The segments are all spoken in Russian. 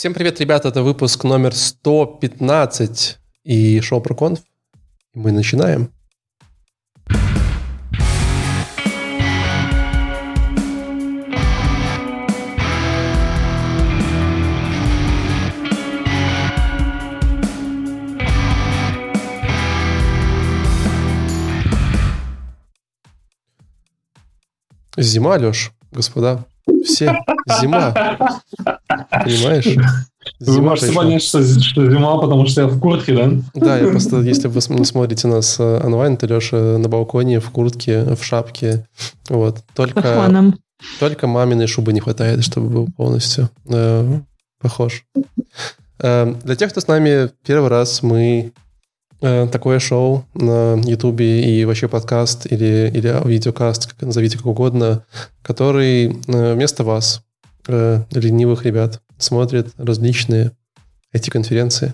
Всем привет, ребята, это выпуск номер 115 и шоу про конф. Мы начинаем. Зима, Леш, господа. Все. Зима. Понимаешь? Зима Вы можете пришла. понять, что, что зима, потому что я в куртке, да? Да, я просто, если вы смотрите нас э, онлайн, то Леша на балконе, в куртке, в шапке. Вот. Только, только маминой шубы не хватает, чтобы был полностью э, похож. Э, для тех, кто с нами первый раз, мы Э, такое шоу на Ютубе и вообще подкаст или, или видеокаст, как назовите как угодно, который э, вместо вас, э, ленивых ребят, смотрит различные эти конференции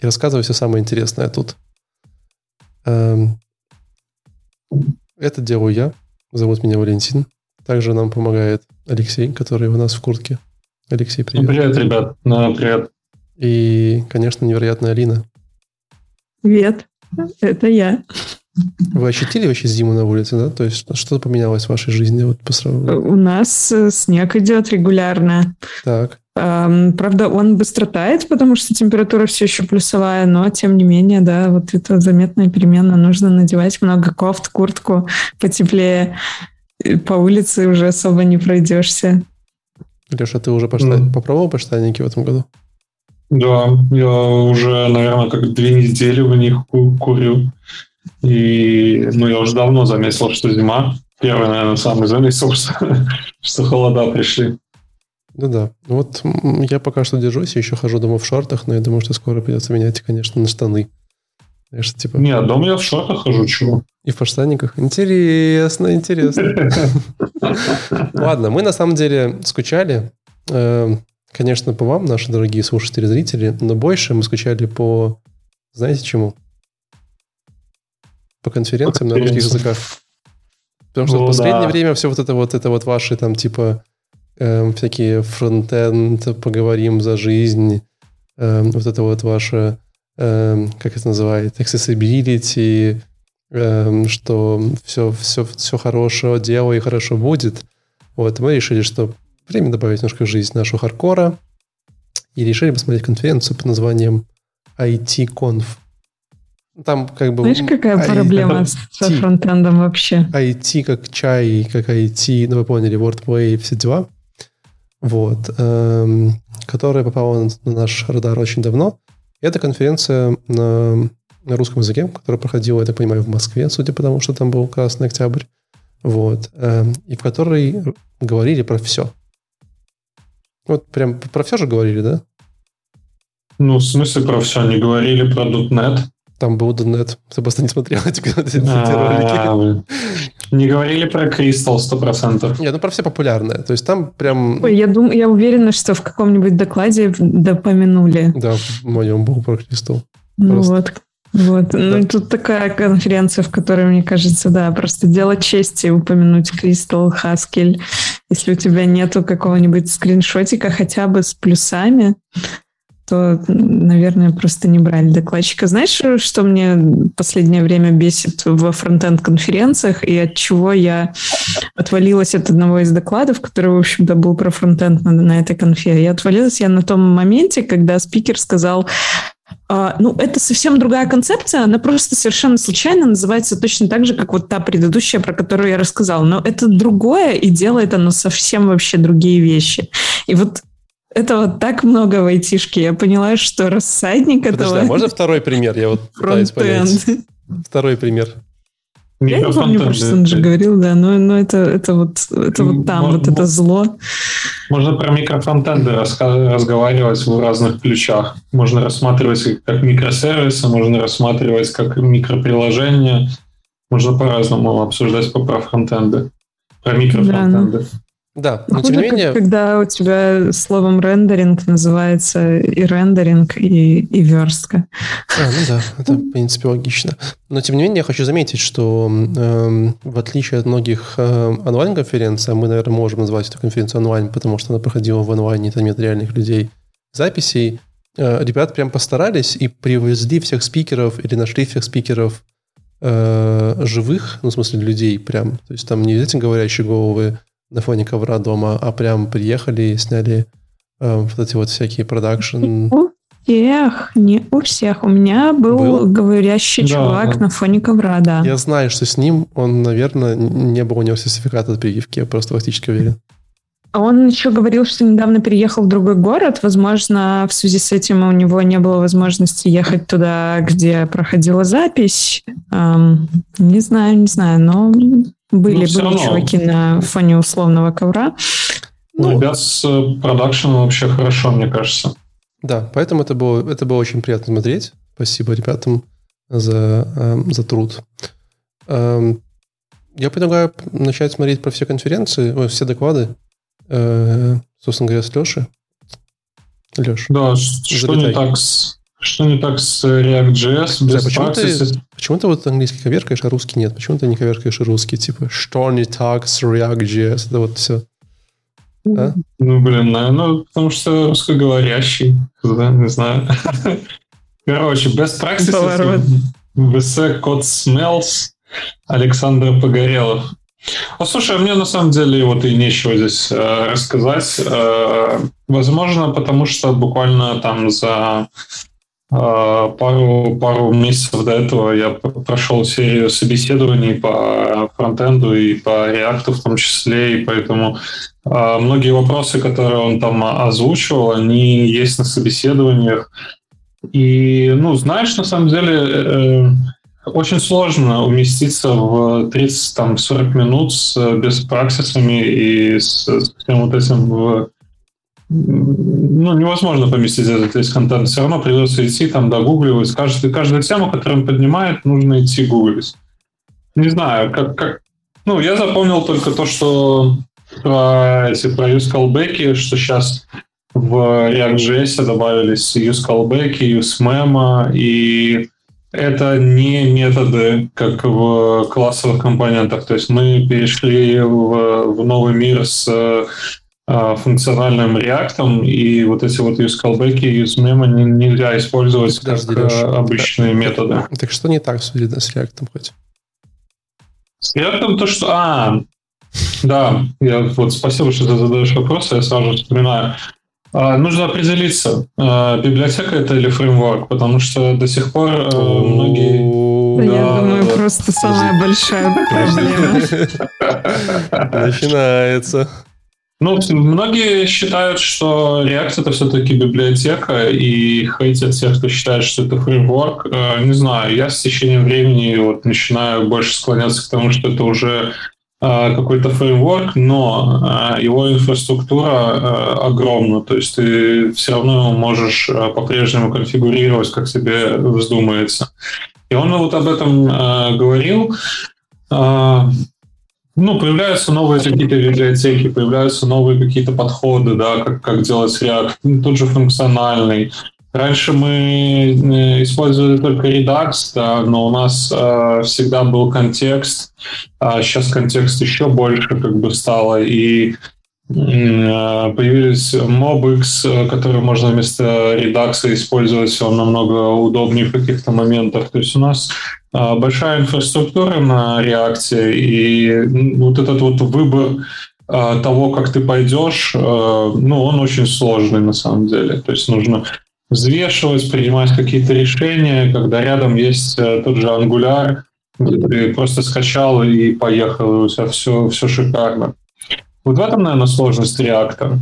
и рассказывает все самое интересное тут. Эм, это делаю я. Зовут меня Валентин. Также нам помогает Алексей, который у нас в куртке. Алексей, привет. Привет, ребят. Привет. И, конечно, невероятная Алина. Привет, это я. Вы ощутили вообще зиму на улице, да? То есть что-то поменялось в вашей жизни? Вот по сравнению? У нас э, снег идет регулярно. Так. Эм, правда, он быстро тает, потому что температура все еще плюсовая, но тем не менее, да, вот это заметная перемена. Нужно надевать много кофт, куртку потеплее. По улице уже особо не пройдешься. Леша, ты уже пошла, mm. попробовал поштанники в этом году? Да, я уже, наверное, как две недели в них курю. И ну, я уже давно заметил, что зима. Первый, наверное, самый заметил, что, что холода пришли. Ну да. Вот я пока что держусь, еще хожу дома в шортах, но я думаю, что скоро придется менять, конечно, на штаны. Знаешь, типа... Не, дома я в шортах хожу, чего? И в подштанниках? Интересно, интересно. Ладно, мы на самом деле скучали. Конечно, по вам, наши дорогие слушатели, зрители, но больше мы скучали по, знаете чему? По конференциям на русских языках. Потому что О, в последнее да. время все вот это вот, это вот ваши там типа э, всякие фронтенд, поговорим за жизнь, э, вот это вот ваше, э, как это называется, accessibility, э, что все, все, все хорошо дело и хорошо будет. Вот, мы решили, что время добавить немножко в жизнь нашего хардкора и решили посмотреть конференцию под названием IT-Conf. Там как бы... Знаешь, какая I, проблема IT, со фронтендом вообще? IT как чай, как IT, ну вы поняли, WordPlay и все дела. Вот. Эм, которая попала на наш радар очень давно. Это конференция на, на русском языке, которая проходила, я так понимаю, в Москве, судя по тому, что там был Красный Октябрь. Вот. Эм, и в которой говорили про все. Вот прям про все же говорили, да? Ну, в смысле про все? Они говорили про .NET. Там был .NET. Ты просто не смотрел эти, ролики. Не говорили про Crystal 100%. Нет, ну про все популярные. То есть там прям... Ой, я, думаю, я уверена, что в каком-нибудь докладе допомянули. Да, в моем был про Crystal. Ну вот, вот. Ну, тут такая конференция, в которой, мне кажется, да, просто дело чести упомянуть Кристал, Haskell. Если у тебя нету какого-нибудь скриншотика хотя бы с плюсами, то, наверное, просто не брали докладчика. Знаешь, что мне в последнее время бесит во фронтенд-конференциях и от чего я отвалилась от одного из докладов, который, в общем-то, был про фронтенд на, на этой конфе. Я отвалилась я на том моменте, когда спикер сказал, ну, это совсем другая концепция, она просто совершенно случайно называется точно так же, как вот та предыдущая, про которую я рассказала. Но это другое, и делает оно совсем вообще другие вещи. И вот этого так много в айтишке. Я поняла, что рассадник Подожди, этого... А можно второй пример? Я вот пытаюсь понять. Второй пример. Я не помню, про что он же говорил, да, но, но это, это, вот, это вот там, можно, вот это зло. Можно про микрофронтенды разговаривать в разных ключах. Можно рассматривать как микросервисы, можно рассматривать как микроприложения. Можно по-разному обсуждать про фронтенды, про микрофронтенды. Да, ну, да, но Хуже, тем не менее... когда у тебя словом рендеринг называется и рендеринг, и, и верстка. А, ну да, это, в принципе, логично. Но тем не менее, я хочу заметить, что э, в отличие от многих э, онлайн-конференций, мы, наверное, можем назвать эту конференцию онлайн, потому что она проходила в онлайне, там нет реальных людей, записей э, ребят прям постарались и привезли всех спикеров или нашли всех спикеров э, живых, ну, в смысле, людей прям. То есть там не эти говорящие головы на фоне ковра дома, а прям приехали и сняли э, вот эти вот всякие продакшн. У всех, не у всех. У меня был, был? говорящий да, чувак да. на фоне ковра, да. Я знаю, что с ним он, наверное, не было у него сертификата от прививки, я просто фактически уверен. Он еще говорил, что недавно переехал в другой город. Возможно, в связи с этим у него не было возможности ехать туда, где проходила запись. Эм, не знаю, не знаю, но были, ну, были чуваки на фоне условного ковра. Ну, Ребят с э, продакшеном вообще хорошо, мне кажется. Да, поэтому это было, это было очень приятно смотреть. Спасибо ребятам за, э, за труд. Э, я предлагаю начать смотреть про все конференции, ой, все доклады. Э, собственно говоря, с Леши. Леш. Да, что не так с что не так с React.js? Без почему, ты, почему ты вот английский коверкаешь, а русский нет? Почему ты не коверкаешь русский? Типа, что не так с React.js? Это вот все. А? Ну, блин, наверное, потому что русскоговорящий. Не знаю. Короче, best practices. VS Code Smells. Александр Погорелов. Ну, слушай, а мне на самом деле вот и нечего здесь э, рассказать. Э, возможно, потому что буквально там за пару, пару месяцев до этого я прошел серию собеседований по фронтенду и по реакту в том числе, и поэтому э, многие вопросы, которые он там озвучивал, они есть на собеседованиях. И, ну, знаешь, на самом деле... Э, очень сложно уместиться в 30-40 минут с беспраксисами и с, с всем вот этим в ну, невозможно поместить этот весь контент. Все равно придется идти там догугливать. Каждую, каждую тему, которую он поднимает, нужно идти гуглить. Не знаю, как, как... Ну, я запомнил только то, что про эти про use callback, что сейчас в React.js добавились use callback, use memo и это не методы, как в классовых компонентах. То есть мы перешли в, в новый мир с функциональным реактом, и вот эти вот use callback и use memo нельзя использовать Подожди, как Леша, обычные так, методы. Так, так что не так с, с реактом хоть? С реактом то, что... А, да, я вот спасибо, что ты задаешь вопрос, я сразу вспоминаю. А, нужно определиться, а, библиотека это или фреймворк, потому что до сих пор э, многие... Да, я думаю, просто самая большая проблема. Начинается. Ну, многие считают, что React это все-таки библиотека, и хейтят тех, кто считает, что это фреймворк. Э, не знаю, я с течением времени вот начинаю больше склоняться к тому, что это уже а, какой-то фреймворк, но а, его инфраструктура огромна, то есть ты все равно можешь по-прежнему конфигурировать, как тебе вздумается. И он вот об этом говорил. Ну, появляются новые какие-то библиотеки, появляются новые какие-то подходы, да, как, как делать React, ну, тот же функциональный. Раньше мы э, использовали только Redux, да, но у нас э, всегда был контекст. А сейчас контекст еще больше как бы стало, и э, появились MobX, э, которые можно вместо Redux использовать, он намного удобнее в каких-то моментах. То есть у нас большая инфраструктура на React, и вот этот вот выбор э, того, как ты пойдешь, ну, он очень сложный на самом деле. То есть нужно взвешивать, принимать какие-то решения, когда рядом есть э, тот же Angular, ты просто скачал и поехал, и у тебя все, все шикарно. Вот в этом, наверное, сложность реактора.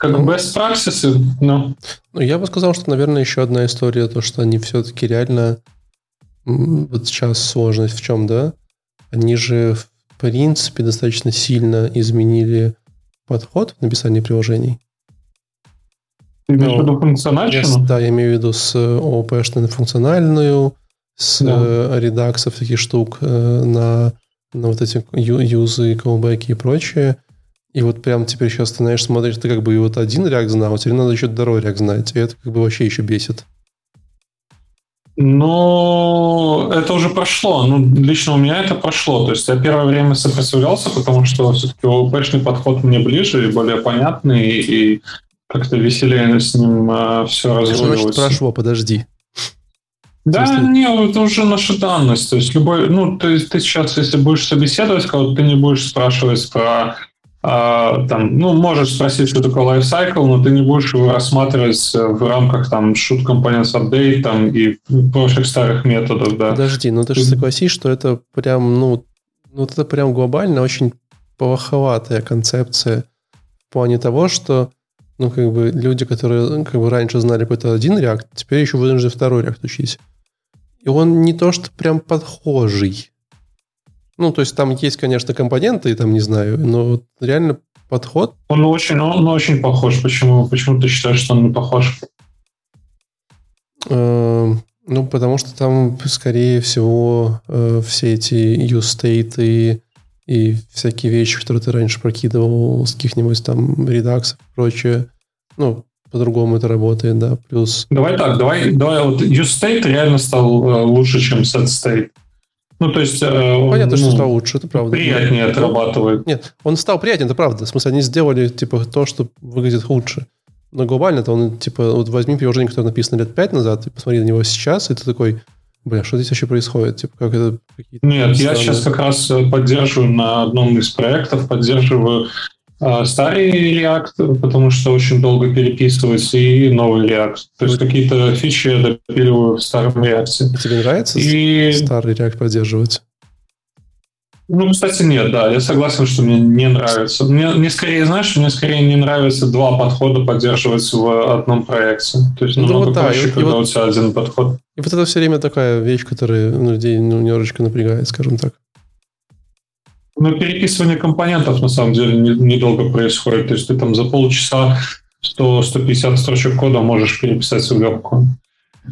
Как ну, best practices, ну. Ну, я бы сказал, что, наверное, еще одна история, то, что они все-таки реально... Вот сейчас сложность в чем, да? Они же, в принципе, достаточно сильно изменили подход в написании приложений. Ты имеешь в виду функциональщину? Да, я имею в виду с OOP-шной функциональную, с да. Э, редаксов таких штук э, на, на вот эти юзы, колбеки и прочее. И вот прям теперь сейчас ты, знаешь, смотришь, ты как бы и вот один React знал, тебе надо еще второй React знать. И это как бы вообще еще бесит. Ну, это уже прошло. Ну, лично у меня это прошло. То есть я первое время сопротивлялся, потому что все-таки ООП-шный подход мне ближе и более понятный, и как-то веселее с ним э, все разруливается. Значит, прошло, подожди. Да, смысле... не, это уже наша данность. То есть любой, ну, то есть ты сейчас, если будешь собеседовать кого-то, ты не будешь спрашивать про а, там, ну, можешь спросить, что такое lifecycle, но ты не будешь его рассматривать в рамках там shoot components update там, и прочих старых методов, да. Подожди, ну ты же согласись, что это прям, ну, ну это прям глобально очень плоховатая концепция в плане того, что ну, как бы люди, которые как бы раньше знали какой-то один реакт, теперь еще вынуждены второй реакт учить. И он не то, что прям подхожий. Ну, то есть там есть, конечно, компоненты, там, не знаю, но реально подход... Он очень, он очень похож. Почему, почему ты считаешь, что он не похож? Э, ну, потому что там, скорее всего, э, все эти use state и, и всякие вещи, которые ты раньше прокидывал с каких-нибудь там редаксов и прочее, ну, по-другому это работает, да, плюс... Давай так, давай, давай вот use state реально стал э, лучше, чем set state. Ну, то есть... Э, Понятно, ну, что стал лучше, это правда. Приятнее Нет, отрабатывает. Нет, он стал приятнее, это правда. В смысле, они сделали, типа, то, что выглядит лучше. Но глобально-то он, типа, вот возьми приложение, которое написано лет пять назад, и посмотри на него сейчас, и ты такой, бля, что здесь вообще происходит? Типа, как это... Нет, я сейчас как раз поддерживаю на одном из проектов, поддерживаю старый React, потому что очень долго переписывается, и новый React. То есть какие-то фичи я допиливаю в старом React. Тебе нравится и... старый React поддерживать? Ну, кстати, нет, да, я согласен, что мне не нравится. Мне, мне скорее, знаешь, мне скорее не нравится два подхода поддерживать в одном проекте. То есть ну, намного вот, проще, да, когда вот, у тебя один подход. И вот это все время такая вещь, которая ну, людей ну, немножечко напрягает, скажем так. Ну, переписывание компонентов, на самом деле, недолго происходит. То есть ты там за полчаса 100-150 строчек кода можешь переписать в легкую.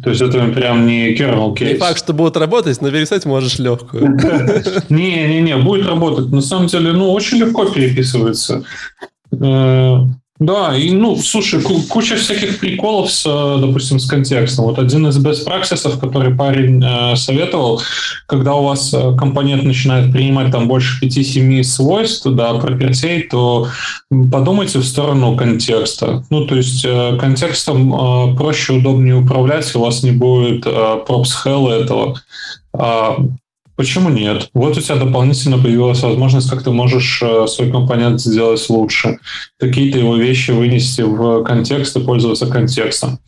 То есть это прям не kernel кейс. Не факт, что будет работать, но переписать можешь легкую. Не-не-не, будет работать. На самом деле, ну, очень легко переписывается. Э, да, и, ну, слушай, куча всяких приколов, с, допустим, с контекстом. Вот один из best practices, который парень э, советовал, когда у вас э, компонент начинает принимать там больше 5-7 свойств, да, пропертей, то подумайте в сторону контекста. Ну, то есть э, контекстом э, проще, удобнее управлять, у вас не будет э, props hell этого. А, Почему нет? Вот у тебя дополнительно появилась возможность, как ты можешь э, свой компонент сделать лучше. Какие-то его вещи вынести в контекст и пользоваться контекстом.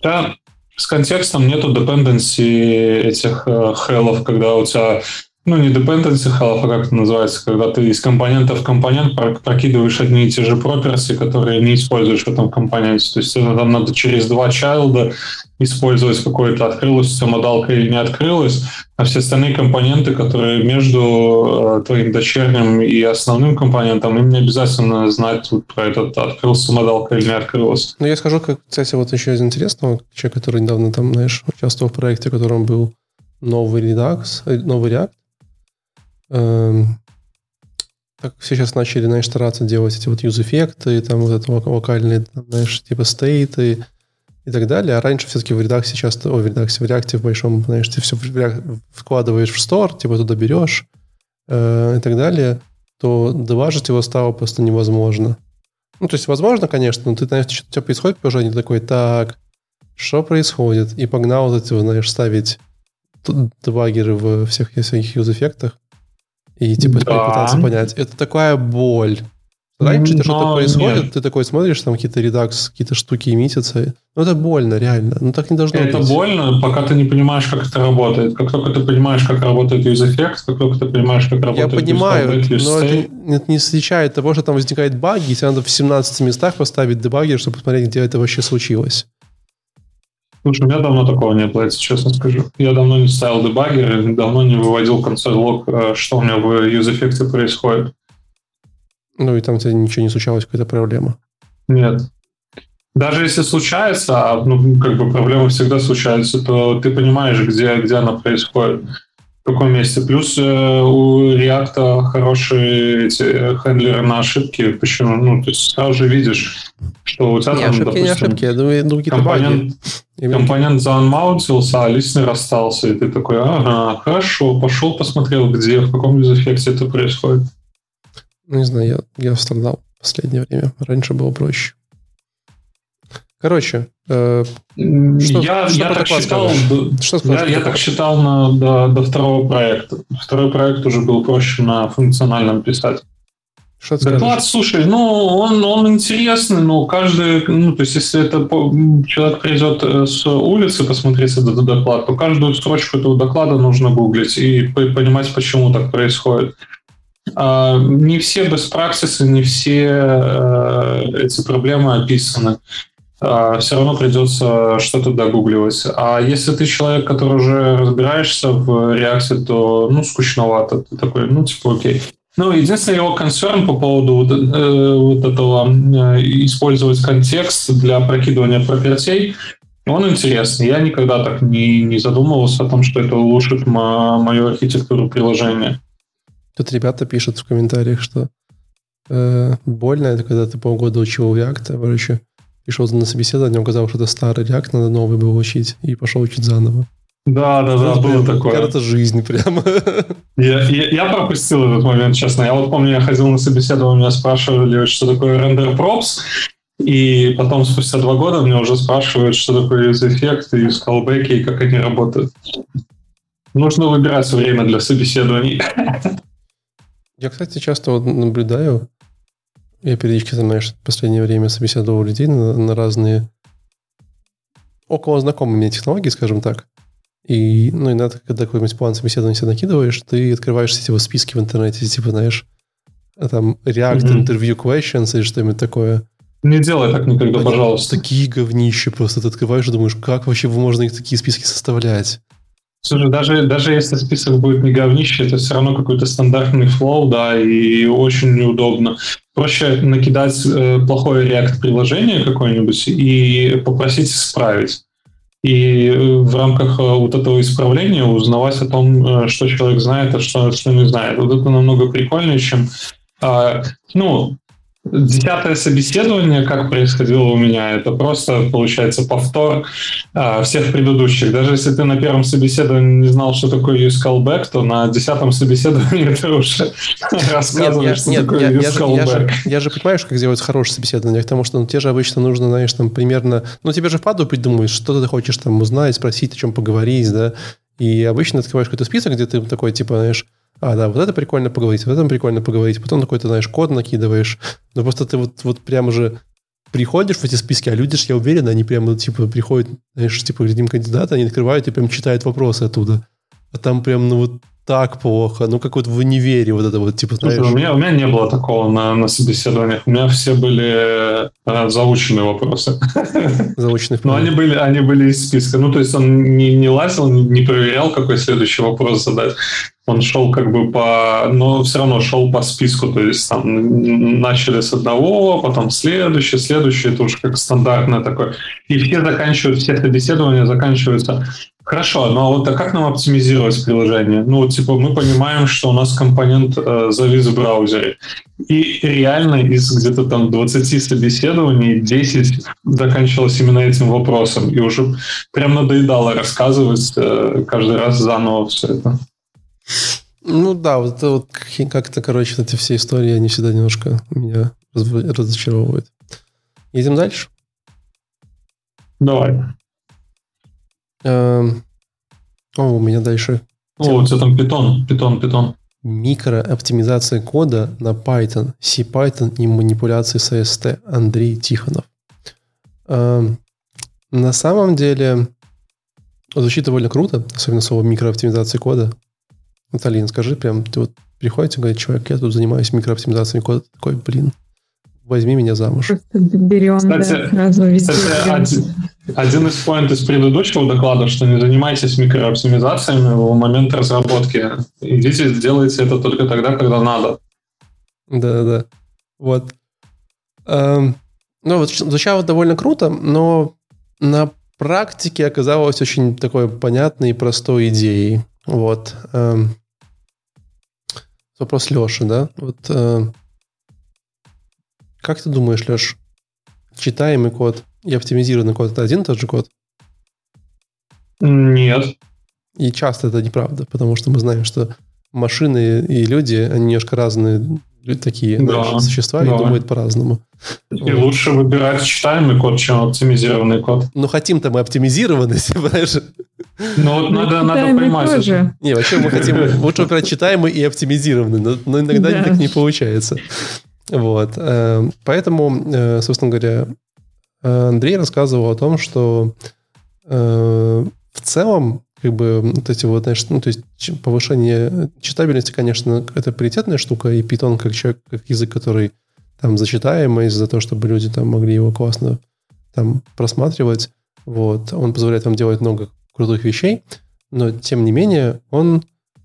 Да, с контекстом нету dependency этих э, хелов, когда у тебя ну, не dependency half, а как это называется, когда ты из компонента в компонент прокидываешь одни и те же property, которые не используешь в этом компоненте. То есть там надо через два чайлда использовать какое-то, открылась вся модалка или не открылась, а все остальные компоненты, которые между э, твоим дочерним и основным компонентом, им не обязательно знать вот про этот, открылся модалка или не открылась. Ну, я скажу, как, кстати, вот еще из интересного, человек, который недавно там, знаешь, участвовал в проекте, в котором был новый Redux, э, новый React, так сейчас начали, знаешь, стараться делать эти вот юз-эффекты, там вот это локальные, там, знаешь, типа стейты и так далее. А раньше все-таки в редаксе часто, ой, в редаксе, в реакте в большом, знаешь, ты все вкладываешь в стор, типа туда берешь э, и так далее, то деважить его стало просто невозможно. Ну, то есть, возможно, конечно, но ты, знаешь, что у тебя происходит в приложении, такой, так, что происходит? И погнал вот эти, знаешь, ставить дебаггеры в всех всяких юз-эффектах и типа да. пытаться понять. Это такая боль. Раньше Но что-то происходит, нет. ты такой смотришь, там какие-то редакс, какие-то штуки митятся. Ну, это больно, реально. Ну, так не должно это быть. Это больно, пока ты не понимаешь, как это работает. Как только ты понимаешь, как работает use-эффект, как только ты понимаешь, как работает Я понимаю, use но это, это не встречает того, что там возникает баги, и тебе надо в 17 местах поставить дебаггер, чтобы посмотреть, где это вообще случилось. Слушай, у меня давно такого не было, если честно скажу. Я давно не ставил дебаггеры, давно не выводил консоль лог, э, что у меня в юз-эффекте происходит. Ну и там тебе ничего не случалось, какая-то проблема? Нет. Даже если случается, а ну, как бы проблемы всегда случаются, то ты понимаешь, где, где она происходит в каком месте. Плюс э, у React хорошие эти э, хендлеры на ошибки. Почему? Ну, ты сразу же видишь, что у тебя не, там, ошибки, допустим, не ошибки, я думаю, другие компонент, компонент заанмаунтился, а листный расстался, и ты такой, ага, хорошо, пошел посмотрел, где, в каком юзэффекте это происходит. Ну, не знаю, я, я страдал в последнее время. Раньше было проще. Короче, э, что, я, что я так считал, что я, я так считал на, до, до второго проекта. Второй проект уже был проще на функциональном писать. Что ты Доклад, скажешь? слушай, ну, он, он интересный, но каждый, ну, то есть, если это человек придет э, с улицы посмотреть этот доклад, то каждую строчку этого доклада нужно гуглить и понимать, почему так происходит. А, не все best practices, не все э, эти проблемы описаны. А, все равно придется что-то догугливать. А если ты человек, который уже разбираешься в реакции, то, ну, скучновато. Ты такой, ну, типа, окей. Ну, единственный его концерн по поводу вот, э, вот этого э, использовать контекст для прокидывания пропертей, он интересный. Я никогда так не, не задумывался о том, что это улучшит мою архитектуру приложения. Тут ребята пишут в комментариях, что э, больно это когда ты полгода учил React, а короче, пришел на собеседование, оказалось, что это старый React, надо новый был учить, и пошел учить заново. Да, да, да, было такое. Это жизнь прямо. Я, я, я пропустил этот момент, честно. Я вот помню, я ходил на собеседование, меня спрашивали, что такое рендер пропс, и потом спустя два года мне уже спрашивают, что такое use-эффект и callback, и как они работают. Нужно выбирать время для собеседований. Я, кстати, часто вот наблюдаю, я периодически, знаешь, в последнее время собеседовал людей на, на разные около знакомые мне технологии, скажем так. И, ну, иногда, когда какой-нибудь план собеседования себе накидываешь, ты открываешь эти вот списки в интернете, типа, знаешь, там React mm-hmm. Interview Questions или что-нибудь такое. Не делай так никогда, Они пожалуйста. Такие говнища просто. Ты открываешь и думаешь, как вообще можно их такие списки составлять? Слушай, даже, даже если список будет не говнище, это все равно какой-то стандартный флоу, да, и очень неудобно. Проще накидать э, плохое React-приложение какое-нибудь и попросить исправить и э, в рамках э, вот этого исправления узнавать о том, э, что человек знает, а что, что не знает. Вот это намного прикольнее, чем а, ну, Десятое собеседование, как происходило у меня, это просто, получается, повтор а, всех предыдущих. Даже если ты на первом собеседовании не знал, что такое use callback, то на десятом собеседовании ты уже рассказываешь, что такое use callback. Я же понимаю, как сделать хорошее собеседование, потому что ну, тебе же обычно нужно, знаешь, там примерно... Ну, тебе же впаду придумаешь, что ты хочешь там узнать, спросить, о чем поговорить, да, и обычно открываешь какой-то список, где ты такой, типа, знаешь, а, да, вот это прикольно поговорить, вот это прикольно поговорить. Потом какой-то, знаешь, код накидываешь. Но просто ты вот, вот прямо же приходишь в эти списки, а люди, я уверен, они прямо, типа, приходят, знаешь, типа, глядим кандидата, они открывают и прям читают вопросы оттуда. А там прям, ну, вот так плохо. Ну, как вот в универе вот это вот, типа, Слушай, знаешь... у, меня, у меня не было такого на, на собеседованиях. У меня все были э, заученные вопросы. Заученные Но они были, они были из списка. Ну, то есть он не, не лазил, не проверял, какой следующий вопрос задать он шел как бы по, но все равно шел по списку, то есть там начали с одного, потом следующий, следующий, это уже как стандартное такое. И все заканчивают, все собеседования заканчиваются. Хорошо, ну а вот а как нам оптимизировать приложение? Ну, вот, типа, мы понимаем, что у нас компонент э, завис в браузере. И реально из где-то там 20 собеседований 10 заканчивалось именно этим вопросом. И уже прям надоедало рассказывать э, каждый раз заново все это. Ну да, вот это вот как-то, короче, эти все истории, они всегда немножко меня разочаровывают. Едем дальше? Давай. Эм, о, у меня дальше... О, у тебя там питон, питон, питон. Микрооптимизация кода на Python, C-Python и манипуляции с AST. Андрей Тихонов. Эм, на самом деле звучит довольно круто, особенно слово микрооптимизации кода. Наталья, скажи прям, ты вот приходите, говорит, человек, я тут занимаюсь микрооптимизацией кода, такой, блин, возьми меня замуж. Просто берем, кстати, да, сразу везде кстати, один, один из поинтов из предыдущего доклада, что не занимайтесь микрооптимизациями в момент разработки. Идите, делайте это только тогда, когда надо. Да-да-да. Вот. Эм, ну, вот звучало довольно круто, но на практике оказалось очень такой понятной и простой идеей. Вот. Эм, вопрос Леши, да? Вот э, как ты думаешь, Леш, читаемый код и оптимизированный код это один и тот же код? Нет. И часто это неправда, потому что мы знаем, что машины и люди, они немножко разные такие да, знаешь, существа да. и думают по-разному. И вот. лучше выбирать читаемый код, чем оптимизированный код. Ну, хотим-то мы оптимизированность, понимаешь? Ну, вот надо, надо понимать. Тоже. Не, вообще мы хотим лучше выбирать читаемый и оптимизированный, но, но иногда да. так не получается. Вот. Э, поэтому, э, собственно говоря, Андрей рассказывал о том, что э, в целом как бы вот эти вот, знаешь, ну, то есть повышение читабельности, конечно, это приоритетная штука, и Python как человек, как язык, который там зачитаемый за то, чтобы люди там могли его классно там просматривать, вот, он позволяет вам делать много крутых вещей, но тем не менее он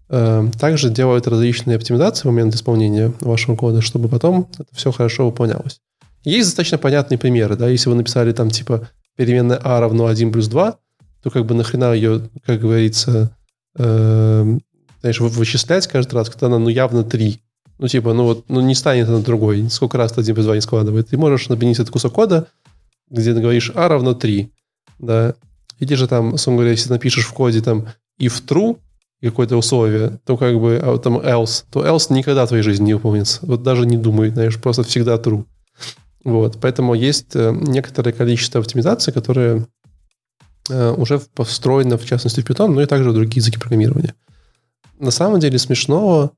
э, также делает различные оптимизации в момент исполнения вашего кода, чтобы потом это все хорошо выполнялось. Есть достаточно понятные примеры, да, если вы написали там типа переменная a равно 1 плюс 2, то как бы нахрена ее, как говорится, э, знаешь, вычислять каждый раз, когда она ну явно 3. Ну, типа, ну вот, ну не станет она другой. Сколько раз ты один плюс 2 не складывает. Ты можешь напинить этот кусок кода, где ты говоришь a равно 3, да, или же там, условно говоря, если напишешь в коде там if true, какое-то условие, то как бы, а там else, то else никогда в твоей жизни не выполнится. Вот даже не думай, знаешь, просто всегда true. Вот, поэтому есть э, некоторое количество оптимизаций, которые э, уже встроены, в частности, в Python, но и также в другие языки программирования. На самом деле смешного,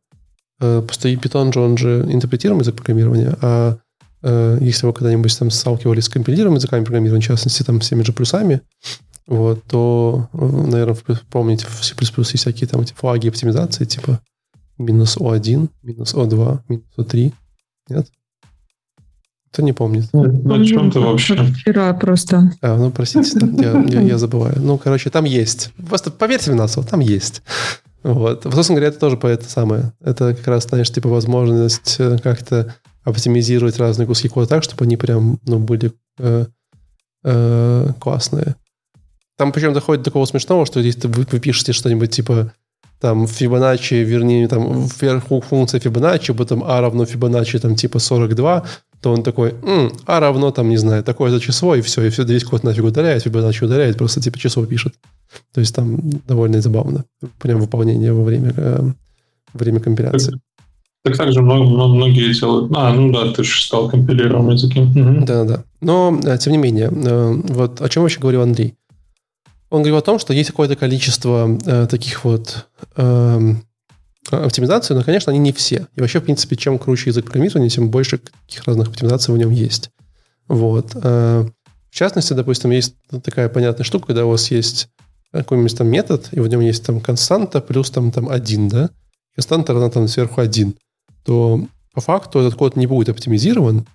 э, просто и Python же, он же интерпретируемый язык программирования, а если вы когда-нибудь там сталкивались с компилируемыми языками программирования, в частности, там, всеми же плюсами, вот, то, наверное, помните, в C++ есть всякие там эти флаги оптимизации, типа минус O1, минус O2, минус O3. Нет? Кто не помнит? Ну, о чем ты вообще? Вчера просто. А, ну, простите, там, я, я, я забываю. Ну, короче, там есть. Просто поверьте мне на слово, там есть. Вот. Собственно говоря, это тоже по это самое. Это как раз, знаешь, типа возможность э, как-то оптимизировать разные куски кода так, чтобы они прям, ну, были э, э, классные. Там причем доходит до такого смешного, что если вы, вы пишете что-нибудь типа там Fibonacci, вернее, там вверху функция Fibonacci, потом a равно Fibonacci там типа 42, то он такой, М, а равно там, не знаю, такое-то число, и все, и все, весь код нафиг удаляет, Fibonacci удаляет, просто типа число пишет. То есть там довольно забавно. Прям выполнение во время, э, время компиляции. Так, так же много, много, многие делают. А, ну да, ты же стал компилируем языки. Да-да-да. Но, э, тем не менее, э, вот о чем вообще говорил Андрей? Он говорил о том, что есть какое-то количество э, таких вот э, оптимизаций, но, конечно, они не все. И вообще, в принципе, чем круче язык программирования, тем больше каких разных оптимизаций в нем есть. Вот. Э, в частности, допустим, есть такая понятная штука, когда у вас есть какой-нибудь там метод, и в нем есть там константа плюс там, там один, да? Константа равна там сверху один, то по факту этот код не будет оптимизирован,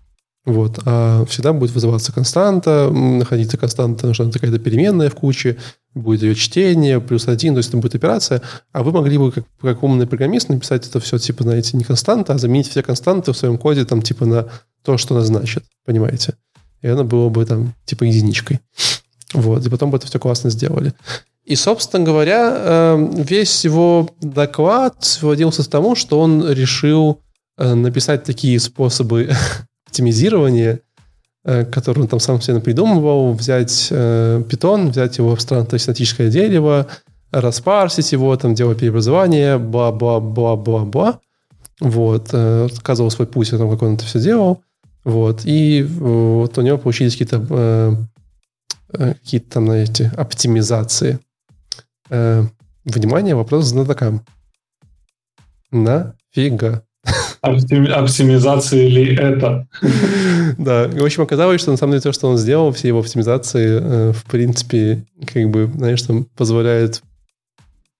вот. А всегда будет вызываться константа, находиться константа, нужна какая-то переменная в куче, будет ее чтение, плюс один, то есть это будет операция. А вы могли бы, как, как умный программист, написать это все, типа, знаете, не константа, а заменить все константы в своем коде, там, типа, на то, что она значит, понимаете? И она было бы, там, типа, единичкой. Вот. И потом бы это все классно сделали. И, собственно говоря, эм, весь его доклад сводился к тому, что он решил э, написать такие способы оптимизирование, э, который он там сам себе придумывал, взять э, Python, взять его абстрактное статическое дерево, распарсить его, там делать преобразование, бла-бла-бла-бла-бла. Вот. Э, сказывал свой путь о том, как он это все делал. Вот. И вот у него получились какие-то какие-то там, знаете, оптимизации. Внимание, вопрос знатокам. Нафига? Оптимизации ли это? Да, в общем, оказалось, что на самом деле то, что он сделал, все его оптимизации, э, в принципе, как бы, знаешь, там позволяет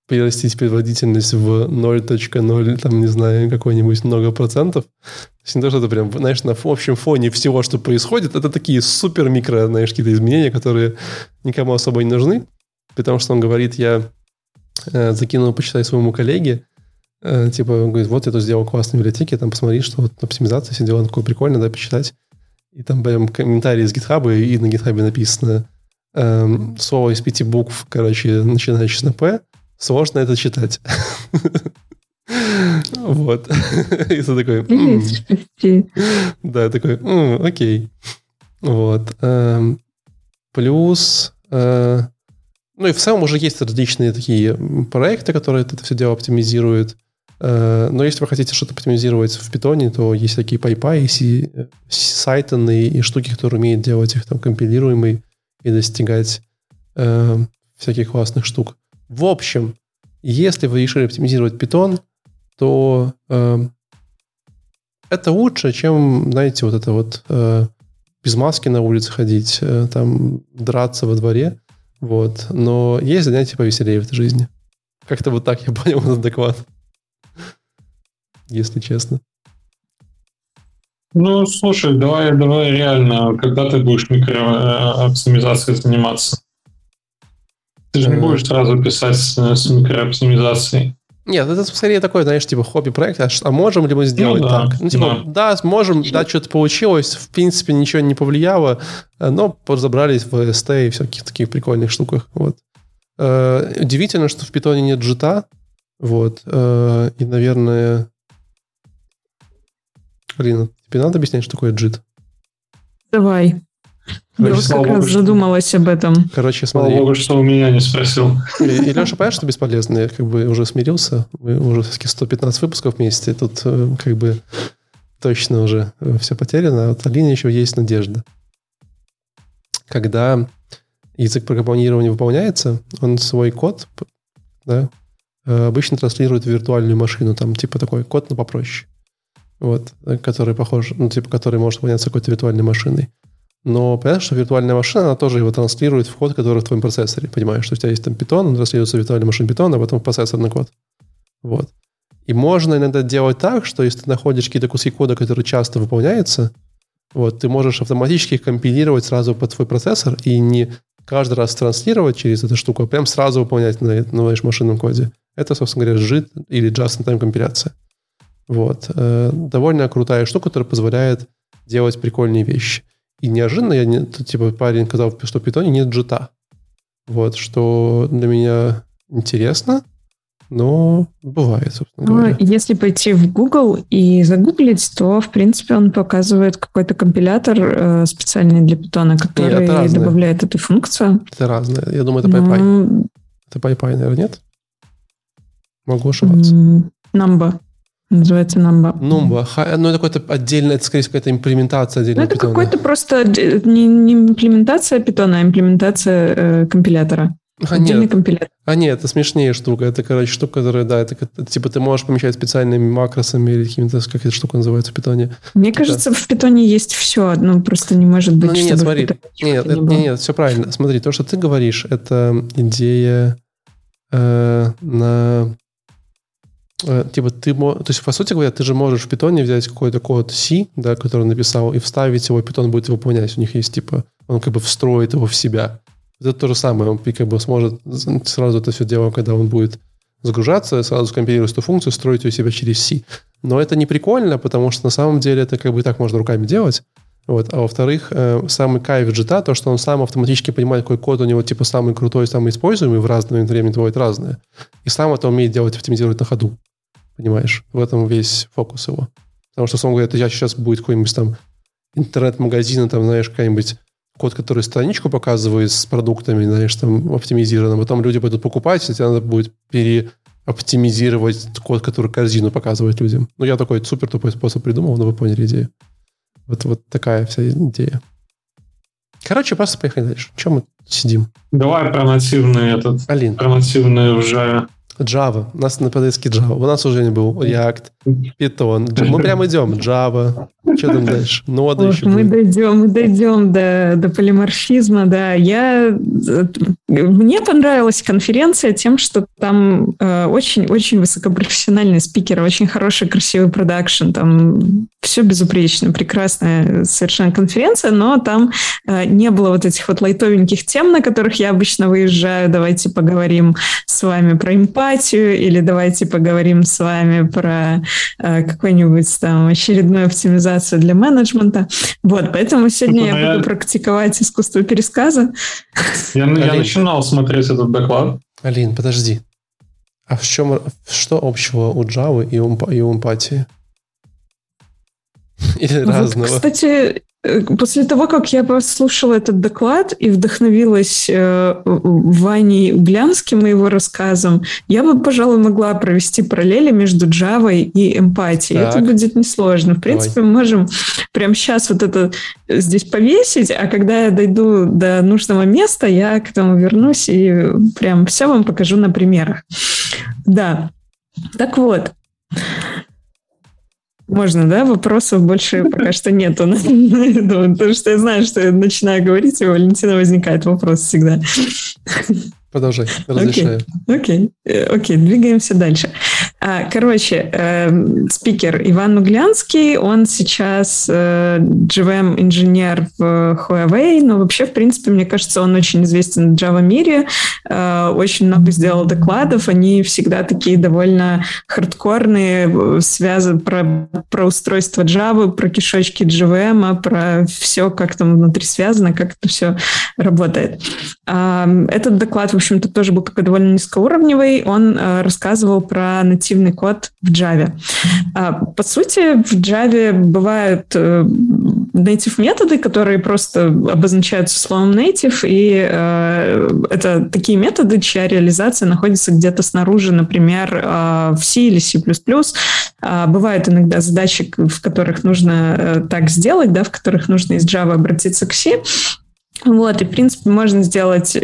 прирастить производительность в 0.0, там, не знаю, какой-нибудь много процентов. То есть не то, что это прям, знаешь, на общем фоне всего, что происходит, это такие супер-микро, знаешь, какие-то изменения, которые никому особо не нужны, потому что он говорит, я э, закинул почитать своему коллеге, типа, он говорит, вот я тут сделал классные библиотеки, там посмотри, что вот оптимизация все дела такое прикольно, дай почитать. И там прям комментарии из GitHub, и на GitHub написано эм, слово из пяти букв, короче, начинающее на P, сложно это читать. Вот. И ты такой... Да, такой, окей. Вот. Эм, плюс... Э, ну и в целом уже есть различные такие проекты, которые это все дело оптимизируют. Э, но если вы хотите что-то оптимизировать в питоне, то есть такие PyPy, сайтаны и штуки, которые умеют делать их там компилируемый и достигать э, всяких классных штук. В общем, если вы решили оптимизировать питон, то э, это лучше, чем, знаете, вот это вот э, без маски на улице ходить, э, там драться во дворе. Вот. Но есть занятия повеселее в этой жизни. Как-то вот так я понял этот доклад. Если честно. Ну, слушай, давай, давай реально, когда ты будешь микрооптимизацией заниматься? Ты же не э. будешь сразу писать с, с микрооптимизацией. Нет, это скорее такой, знаешь, типа хобби-проект. А, а можем ли мы сделать ну, да, так? Ну, типа, да, да сможем, да, что-то получилось. В принципе, ничего не повлияло, э, но разобрались в ST и всяких таких прикольных штуках. Вот. Э, удивительно, что в питоне нет джита. Вот. Э, и, наверное... Блин, тебе надо объяснять, что такое джит? Давай. Я вот как раз задумалась об этом. Короче, смотри. Слава богу, что у меня не спросил. И, и Леша, понятно, что бесполезно. Я как бы уже смирился. Мы уже 115 выпусков вместе. Тут э, как бы точно уже э, все потеряно. А вот Алине еще есть надежда. Когда язык программирования выполняется, он свой код да, э, обычно транслирует в виртуальную машину. Там типа такой код, но попроще. Вот, который похож, ну, типа, который может выполняться какой-то виртуальной машиной. Но понятно, что виртуальная машина, она тоже его транслирует в код, который в твоем процессоре. Понимаешь, что у тебя есть там питон, он транслируется в виртуальную машину питона, а потом в процессорный код. Вот. И можно иногда делать так, что если ты находишь какие-то куски кода, которые часто выполняются, вот, ты можешь автоматически их компилировать сразу под твой процессор и не каждый раз транслировать через эту штуку, а прям сразу выполнять на на машинном коде. Это, собственно говоря, JIT или Just-in-Time компиляция. Вот. Э, довольно крутая штука, которая позволяет делать прикольные вещи. И неожиданно я, не, типа, парень сказал, что в питоне нет джита. Вот, что для меня интересно, но бывает, собственно ну, говоря. Если пойти в Google и загуглить, то, в принципе, он показывает какой-то компилятор э, специальный для питона, который нет, добавляет эту функцию. Это разное. Я думаю, это PyPy. Ну... Это PyPy, наверное, нет? Могу ошибаться. Numba. Называется Numba. Numba. Ну, это какая-то отдельная, это, скорее всего, какая-то имплементация отдельного Ну, это какой-то просто не, не имплементация питона, а имплементация э, компилятора. А Отдельный нет. компилятор. А нет, это смешнее штука. Это, короче, штука, которая, да, это, это типа ты можешь помещать специальными макросами или какими-то, как эта штука называется в питоне. Мне это... кажется, в питоне есть все, но просто не может быть, ну, нет, смотри, нет, это, не нет, все правильно. Смотри, то, что ты говоришь, это идея э, на типа ты, то есть, по сути говоря, ты же можешь в питоне взять какой-то код C, да, который он написал, и вставить его, питон будет выполнять. У них есть, типа, он как бы встроит его в себя. Это то же самое, он как бы сможет сразу это все дело, когда он будет загружаться, сразу скомпилировать эту функцию, строить ее себя через C. Но это не прикольно, потому что на самом деле это как бы и так можно руками делать. Вот. А во-вторых, э, самый кайф джита, то, что он сам автоматически понимает, какой код у него типа самый крутой, самый используемый в разное время бывает разное. И сам это умеет делать, оптимизировать на ходу. Понимаешь? В этом весь фокус его. Потому что, условно говоря, я сейчас будет какой-нибудь там интернет-магазин, там, знаешь, какой-нибудь код, который страничку показывает с продуктами, знаешь, там, оптимизированным, потом люди пойдут покупать, и тебе надо будет переоптимизировать код, который корзину показывает людям. Ну, я такой супер тупой способ придумал, но вы поняли идею. Вот, вот такая вся идея. Короче, просто поехали дальше. Чем мы сидим? Давай про нативный этот. Алин. Про нативный уже Java. У нас на подиске Java. У нас уже не был React, Python. Мы прям идем. Java. Что там дальше? Нода еще Мы будет. дойдем, мы дойдем до, до полиморфизма, да. Я... Мне понравилась конференция тем, что там очень-очень э, высокопрофессиональные спикеры, очень хороший, красивый продакшн, там все безупречно, прекрасная совершенно конференция, но там э, не было вот этих вот лайтовеньких тем, на которых я обычно выезжаю. Давайте поговорим с вами про эмпатию или давайте поговорим с вами про э, какой-нибудь там очередную оптимизацию для менеджмента. Вот, поэтому сегодня я, я буду практиковать искусство пересказа. Я, я начинал смотреть этот доклад. Алин, подожди. А в чем, что общего у Java и у, и у эмпатии? Или вот, разного? Кстати, после того, как я послушала этот доклад и вдохновилась э, Ваней Углянским и его рассказом, я бы, пожалуй, могла провести параллели между Java и эмпатией. Так. Это будет несложно. В принципе, Давай. мы можем прямо сейчас вот это здесь повесить, а когда я дойду до нужного места, я к этому вернусь и прям все вам покажу на примерах. Да. Так вот, можно, да? Вопросов больше пока что нету. Потому что я знаю, что я начинаю говорить, и у Валентина возникает вопрос всегда. Продолжай, разрешаю. Окей, окей, окей, двигаемся дальше. А, короче, э, спикер Иван Углянский, он сейчас э, GVM-инженер в Huawei, но вообще, в принципе, мне кажется, он очень известен в Java-мире, э, очень много сделал докладов, они всегда такие довольно хардкорные, связаны про, про устройство Java, про кишочки JVM, про все, как там внутри связано, как это все работает. А, этот доклад, в общем-то, тоже был такой довольно низкоуровневый, он э, рассказывал про нативные нативный код в Java. А, по сути, в Java бывают э, native методы, которые просто обозначаются словом native, и э, это такие методы, чья реализация находится где-то снаружи, например, э, в C или C++. А, бывают иногда задачи, в которых нужно так сделать, да, в которых нужно из Java обратиться к C. Вот, и, в принципе, можно сделать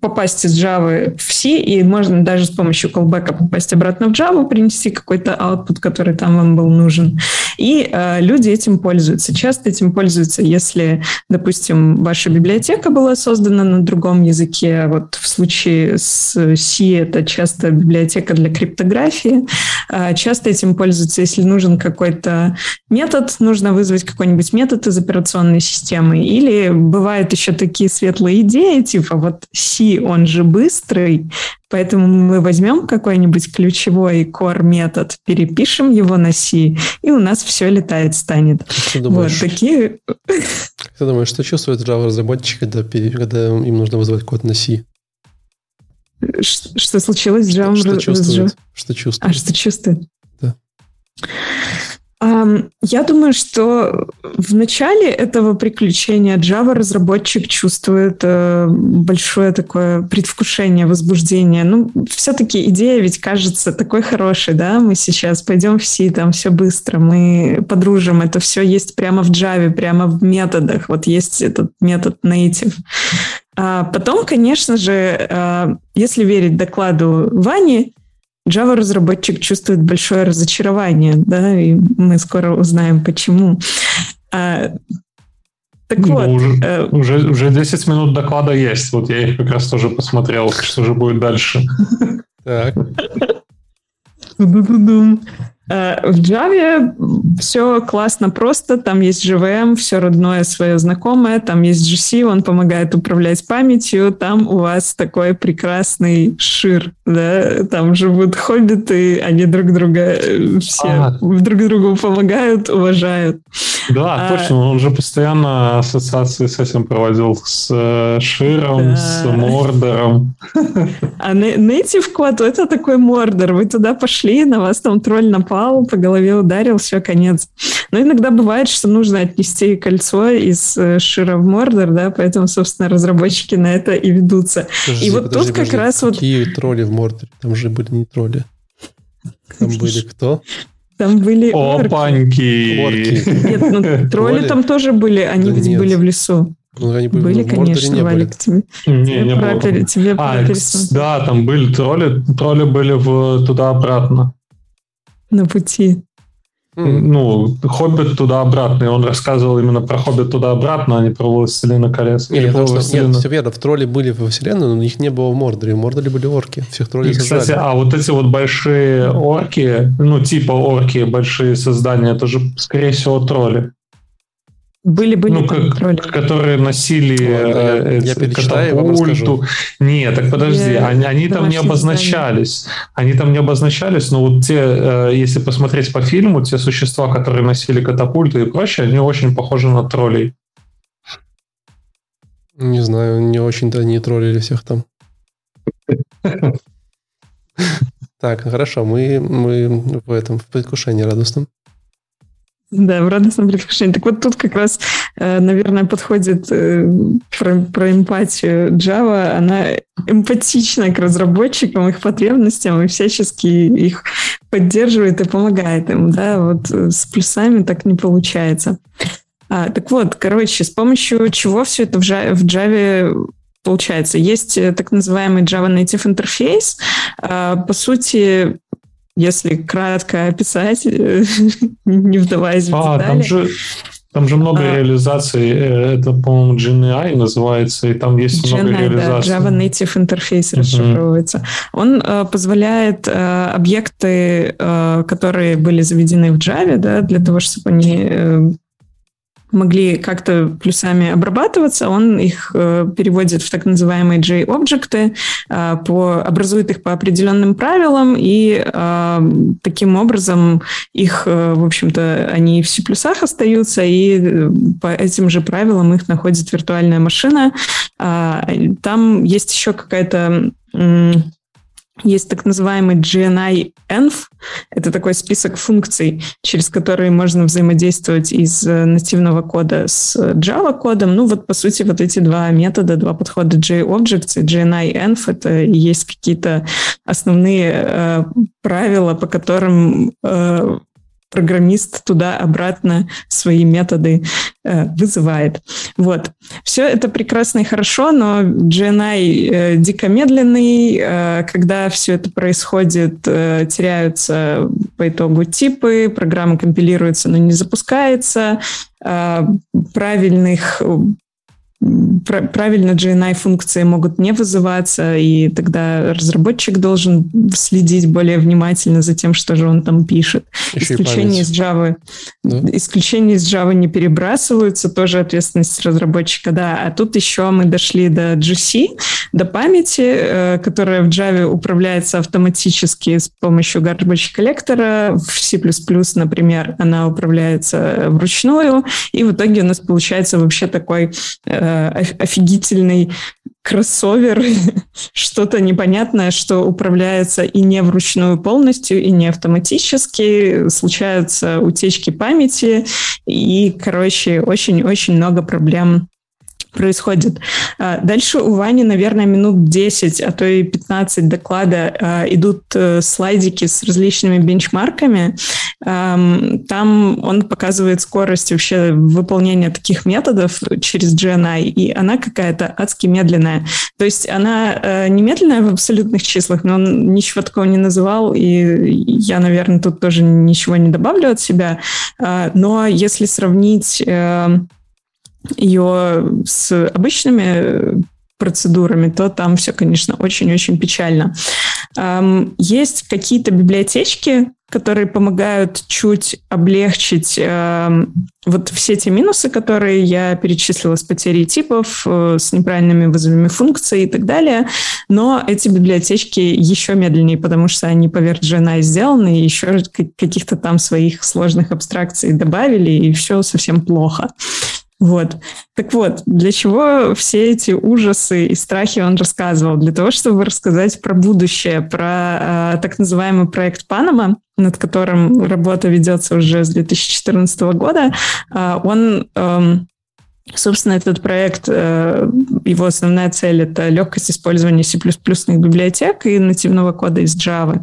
попасть из Java в C, и можно даже с помощью callback попасть обратно в Java, принести какой-то output, который там вам был нужен. И э, люди этим пользуются. Часто этим пользуются, если, допустим, ваша библиотека была создана на другом языке. Вот в случае с C это часто библиотека для криптографии. Э, часто этим пользуются, если нужен какой-то метод, нужно вызвать какой-нибудь метод из операционной системы. Или бывают еще такие светлые идеи, типа вот C, он же быстрый, поэтому мы возьмем какой-нибудь ключевой core метод, перепишем его на C, и у нас все летает станет. Ты думаешь, вот такие... Ты думаешь, что чувствует Java-разработчик, когда, когда им нужно вызвать код на C? Что случилось с Java? Что, что чувствует? Что чувствует? А, что чувствует? Да. Я думаю, что в начале этого приключения Java разработчик чувствует э, большое такое предвкушение, возбуждение. Ну, все-таки идея ведь кажется такой хорошей, да? Мы сейчас пойдем в C, там все быстро, мы подружим. Это все есть прямо в Java, прямо в методах. Вот есть этот метод native. А потом, конечно же, э, если верить докладу Вани, Java-разработчик чувствует большое разочарование, да, и мы скоро узнаем, почему. А, так ну, вот. Уже, э, уже, уже 10 минут доклада есть. Вот я их как раз тоже посмотрел, что же будет дальше. Так. Э, в Java все классно просто, там есть JVM, все родное свое знакомое, там есть GC, он помогает управлять памятью, там у вас такой прекрасный шир, да, там живут хоббиты, они друг друга э, все а. друг другу помогают, уважают. Да, а, точно, он уже постоянно ассоциации с этим проводил, с э, Широм, да. с Мордором. А Native Code — это такой Мордор, вы туда пошли, на вас там тролль напал, упал, по голове ударил, все, конец. Но иногда бывает, что нужно отнести кольцо из э, Шира в Мордор, да, поэтому, собственно, разработчики на это и ведутся. Подожди, и вот подожди, тут подожди. как раз Какие вот... тролли в Мордоре? Там же были не тролли. Там были кто? Там были Опаньки! Орки. Нет, ну, тролли там тоже были, они да ведь нет. были в лесу. Ну, они были, были конечно, не Валик. Тебе, не, тебе не про, было. Тебе а, да, там были тролли. Тролли были в туда-обратно на пути. Ну, Хоббит туда-обратно, и он рассказывал именно про Хоббит туда-обратно, а не про Властелина колец. Нет, потому что, нет, все верно, в тролли были в вселенной, но их не было в Мордоре. В Мордоре были орки, всех троллей и, кстати, а вот эти вот большие орки, ну, типа орки, большие создания, это же, скорее всего, тролли. Были были ну, как, которые носили О, да. э, Я перечитаю катапульту. Нет, так подожди, Я они, они там не обозначались. Знания. Они там не обозначались, но вот те, э, если посмотреть по фильму, те существа, которые носили катапульты и прочее, они очень похожи на троллей. Не знаю, не очень-то не троллили всех там. Так, хорошо, мы, мы в этом, в предвкушении радостном. Да, в радостном предвкушении. Так вот тут как раз, э, наверное, подходит э, про, про эмпатию Java. Она эмпатична к разработчикам, их потребностям и всячески их поддерживает и помогает им. Да, вот с плюсами так не получается. А, так вот, короче, с помощью чего все это в Java, получается? Есть э, так называемый Java Native Interface. А, по сути, если кратко описать, не вдаваясь в а, детали. Там же, там же много а, реализаций. Э, это, по-моему, GNI называется, и там есть GNI, много реализаций. Да, Java Native Interface uh-huh. расшифровывается. Он э, позволяет э, объекты, э, которые были заведены в Java, да, для того, чтобы они э, могли как-то плюсами обрабатываться, он их э, переводит в так называемые J-объекты, э, по, образует их по определенным правилам, и э, таким образом их, в общем-то, они в C++ остаются, и по этим же правилам их находит виртуальная машина. Э, там есть еще какая-то есть так называемый GNI-env. Это такой список функций, через которые можно взаимодействовать из э, нативного кода с Java кодом. Ну вот, по сути, вот эти два метода, два подхода JObjects и GNI-env — это и есть какие-то основные э, правила, по которым э, программист туда-обратно свои методы э, вызывает. Вот. Все это прекрасно и хорошо, но GNI э, дико медленный. Э, когда все это происходит, э, теряются по итогу типы, программа компилируется, но не запускается. Э, правильных правильно GNI-функции могут не вызываться, и тогда разработчик должен следить более внимательно за тем, что же он там пишет. Еще исключения из Java, да? исключения из Java не перебрасываются, тоже ответственность разработчика, да. А тут еще мы дошли до GC, до памяти, э, которая в Java управляется автоматически с помощью garbage коллектора. В C++, например, она управляется вручную, и в итоге у нас получается вообще такой э, офигительный кроссовер, что-то непонятное, что управляется и не вручную полностью, и не автоматически, случаются утечки памяти, и, короче, очень-очень много проблем происходит. А, дальше у Вани, наверное, минут 10, а то и 15 доклада а, идут э, слайдики с различными бенчмарками. Там он показывает скорость вообще выполнения таких методов через GNI, и она какая-то адски медленная. То есть она э, не медленная в абсолютных числах, но он ничего такого не называл, и я, наверное, тут тоже ничего не добавлю от себя. А, но если сравнить э, ее с обычными процедурами, то там все, конечно, очень-очень печально. Есть какие-то библиотечки, которые помогают чуть облегчить э, вот все те минусы, которые я перечислила с потерей типов, э, с неправильными вызовами функций и так далее. Но эти библиотечки еще медленнее, потому что они поверх GNI сделаны, и еще каких-то там своих сложных абстракций добавили, и все совсем плохо. Вот. Так вот, для чего все эти ужасы и страхи он рассказывал? Для того, чтобы рассказать про будущее, про э, так называемый проект Панама, над которым работа ведется уже с 2014 года. Э, он э, Собственно, этот проект, э, его основная цель – это легкость использования C++ библиотек и нативного кода из Java.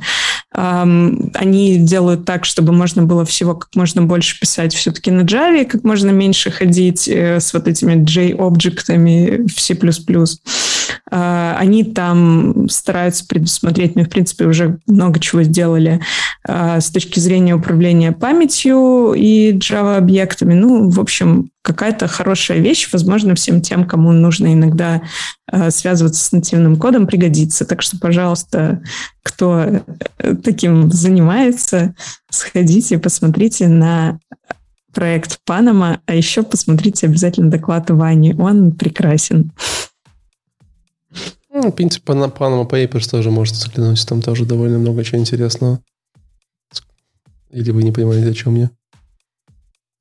Они делают так, чтобы можно было всего как можно больше писать все-таки на Java, как можно меньше ходить э, с вот этими J-объектами в C++. А, они там стараются предусмотреть, мы, в принципе, уже много чего сделали а, с точки зрения управления памятью и Java-объектами. Ну, в общем, какая-то хорошая вещь, возможно, всем тем, кому нужно иногда а, связываться с нативным кодом, пригодится. Так что, пожалуйста, кто э, таким занимается, сходите, посмотрите на проект Панама, а еще посмотрите обязательно доклад Вани, он прекрасен. Ну, в принципе, на Panama Papers тоже можете заглянуть, там тоже довольно много чего интересного. Или вы не понимаете, о чем я?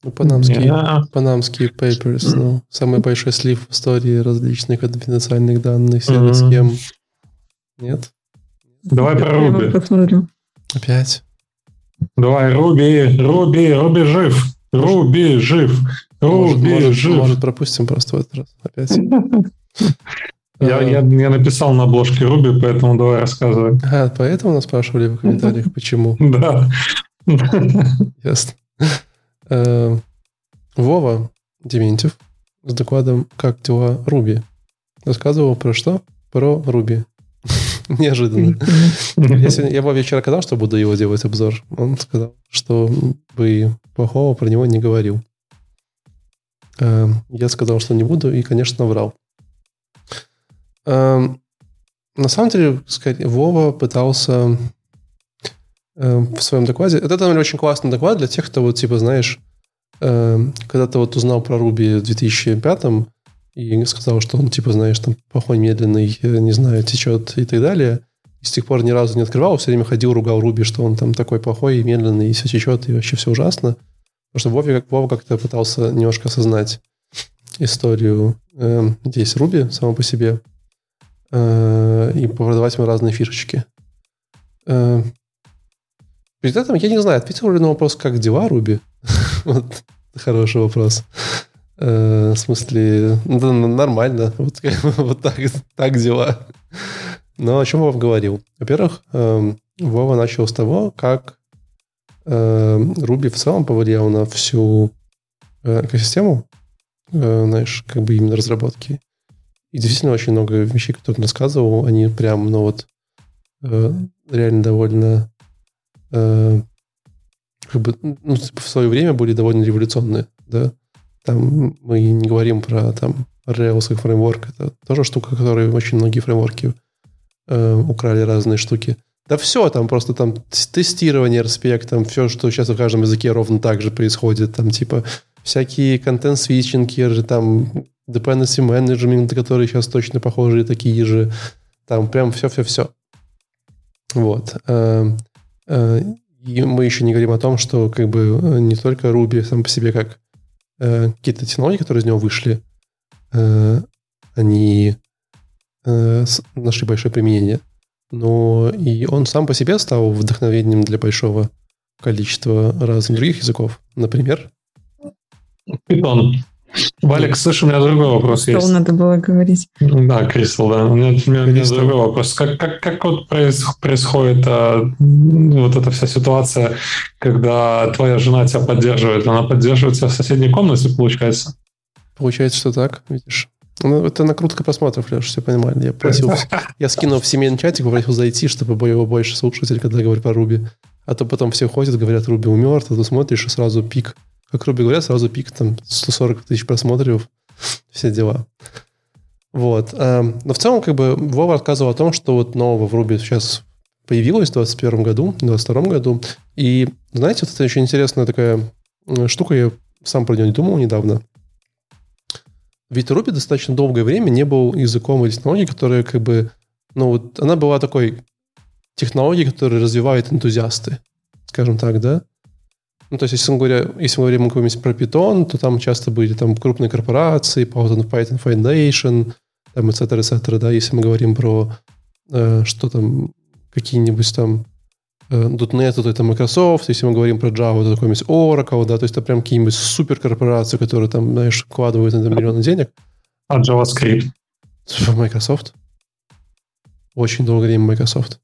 Ну, панамские, yeah. панамские papers, ну, самый большой слив в истории различных конфиденциальных данных, сервис-схем. Mm-hmm. Нет? Давай про Руби. Опять? Давай, Руби, Руби, Руби жив. Руби жив! Руби может, жив! Может, пропустим просто в этот раз опять. Я, я, я написал на обложке Руби, поэтому давай рассказывай. А, поэтому нас спрашивали в комментариях, почему. Да. Ясно. Э, Вова Дементьев с докладом «Как дела Руби?» рассказывал про что? Про Руби. Неожиданно. Я, сегодня, я Вове вчера сказал, что буду его делать обзор. Он сказал, что бы плохого про него не говорил. Э, я сказал, что не буду, и, конечно, врал. Эм, на самом деле, Вова пытался эм, в своем докладе... Это, наверное, очень классный доклад для тех, кто, вот, типа, знаешь, эм, когда ты вот узнал про Руби в 2005 и сказал, что он, типа, знаешь, там плохой, медленный, э, не знаю, течет и так далее, и с тех пор ни разу не открывал, все время ходил, ругал Руби, что он там такой плохой и медленный, и все течет, и вообще все ужасно. Потому что Вова, как, Вова как-то пытался немножко осознать историю э, здесь Руби само по себе. Э, и продавать ему разные фишечки. Э, перед этим я не знаю, ответил ли на вопрос, как дела, Руби? вот, хороший вопрос. Э, в смысле, да, нормально, вот, вот так, так дела. Но о чем Вова говорил? Во-первых, Вова начал с того, как Руби в целом повлиял на всю экосистему, знаешь, как бы именно разработки. И действительно очень много вещей, которые он рассказывал, они прям, ну вот, э, реально довольно э, как бы, ну, типа, в свое время были довольно революционные, да. Там мы не говорим про там Rails и фреймворк, это тоже штука, которой очень многие фреймворки э, украли разные штуки. Да все, там просто там тестирование, респект, там все, что сейчас в каждом языке ровно так же происходит, там типа всякие контент-свитчинги, там dependency management, которые сейчас точно похожие такие же. Там прям все-все-все. Вот. Э, э, и мы еще не говорим о том, что как бы э, не только Ruby сам по себе как какие-то технологии, которые из него вышли, они нашли большое применение. Но и он сам по себе стал вдохновением для большого количества разных других языков. Например? Python. Валик, слышь, у меня другой вопрос Crystal есть. надо было говорить. Да, Кристал, да. У меня, у меня, у меня другой вопрос. Как, как, как вот происходит а, вот эта вся ситуация, когда твоя жена тебя поддерживает? Она поддерживает тебя в соседней комнате, получается? Получается, что так, видишь. Ну, это накрутка просмотров, Леша, все понимали. Я просил, я скинул в семейный чатик, попросил зайти, чтобы было больше слушателей, когда я говорю про Руби. А то потом все ходят, говорят, Руби умер, а ты смотришь, и сразу пик как Руби говорят, сразу пик там 140 тысяч просмотров, все дела. Вот. Эм, но в целом, как бы, Вова рассказывал о том, что вот нового в Руби сейчас появилось в 2021 году, в 2022 году. И, знаете, вот это очень интересная такая штука, я сам про нее не думал недавно. Ведь Руби достаточно долгое время не был языком или технологией, которая как бы, ну вот, она была такой технологией, которая развивает энтузиасты, скажем так, да? Ну, то есть, если мы говорим, если мы говорим про Python, то там часто были там крупные корпорации, Python, Python Foundation, там, et cetera, et cetera, да, если мы говорим про э, что там, какие-нибудь там э, .NET, то это Microsoft, если мы говорим про Java, то какой-нибудь Oracle, да, то есть это прям какие-нибудь суперкорпорации, которые там, знаешь, вкладывают на это миллионы денег. А JavaScript? Microsoft. Очень долгое время Microsoft.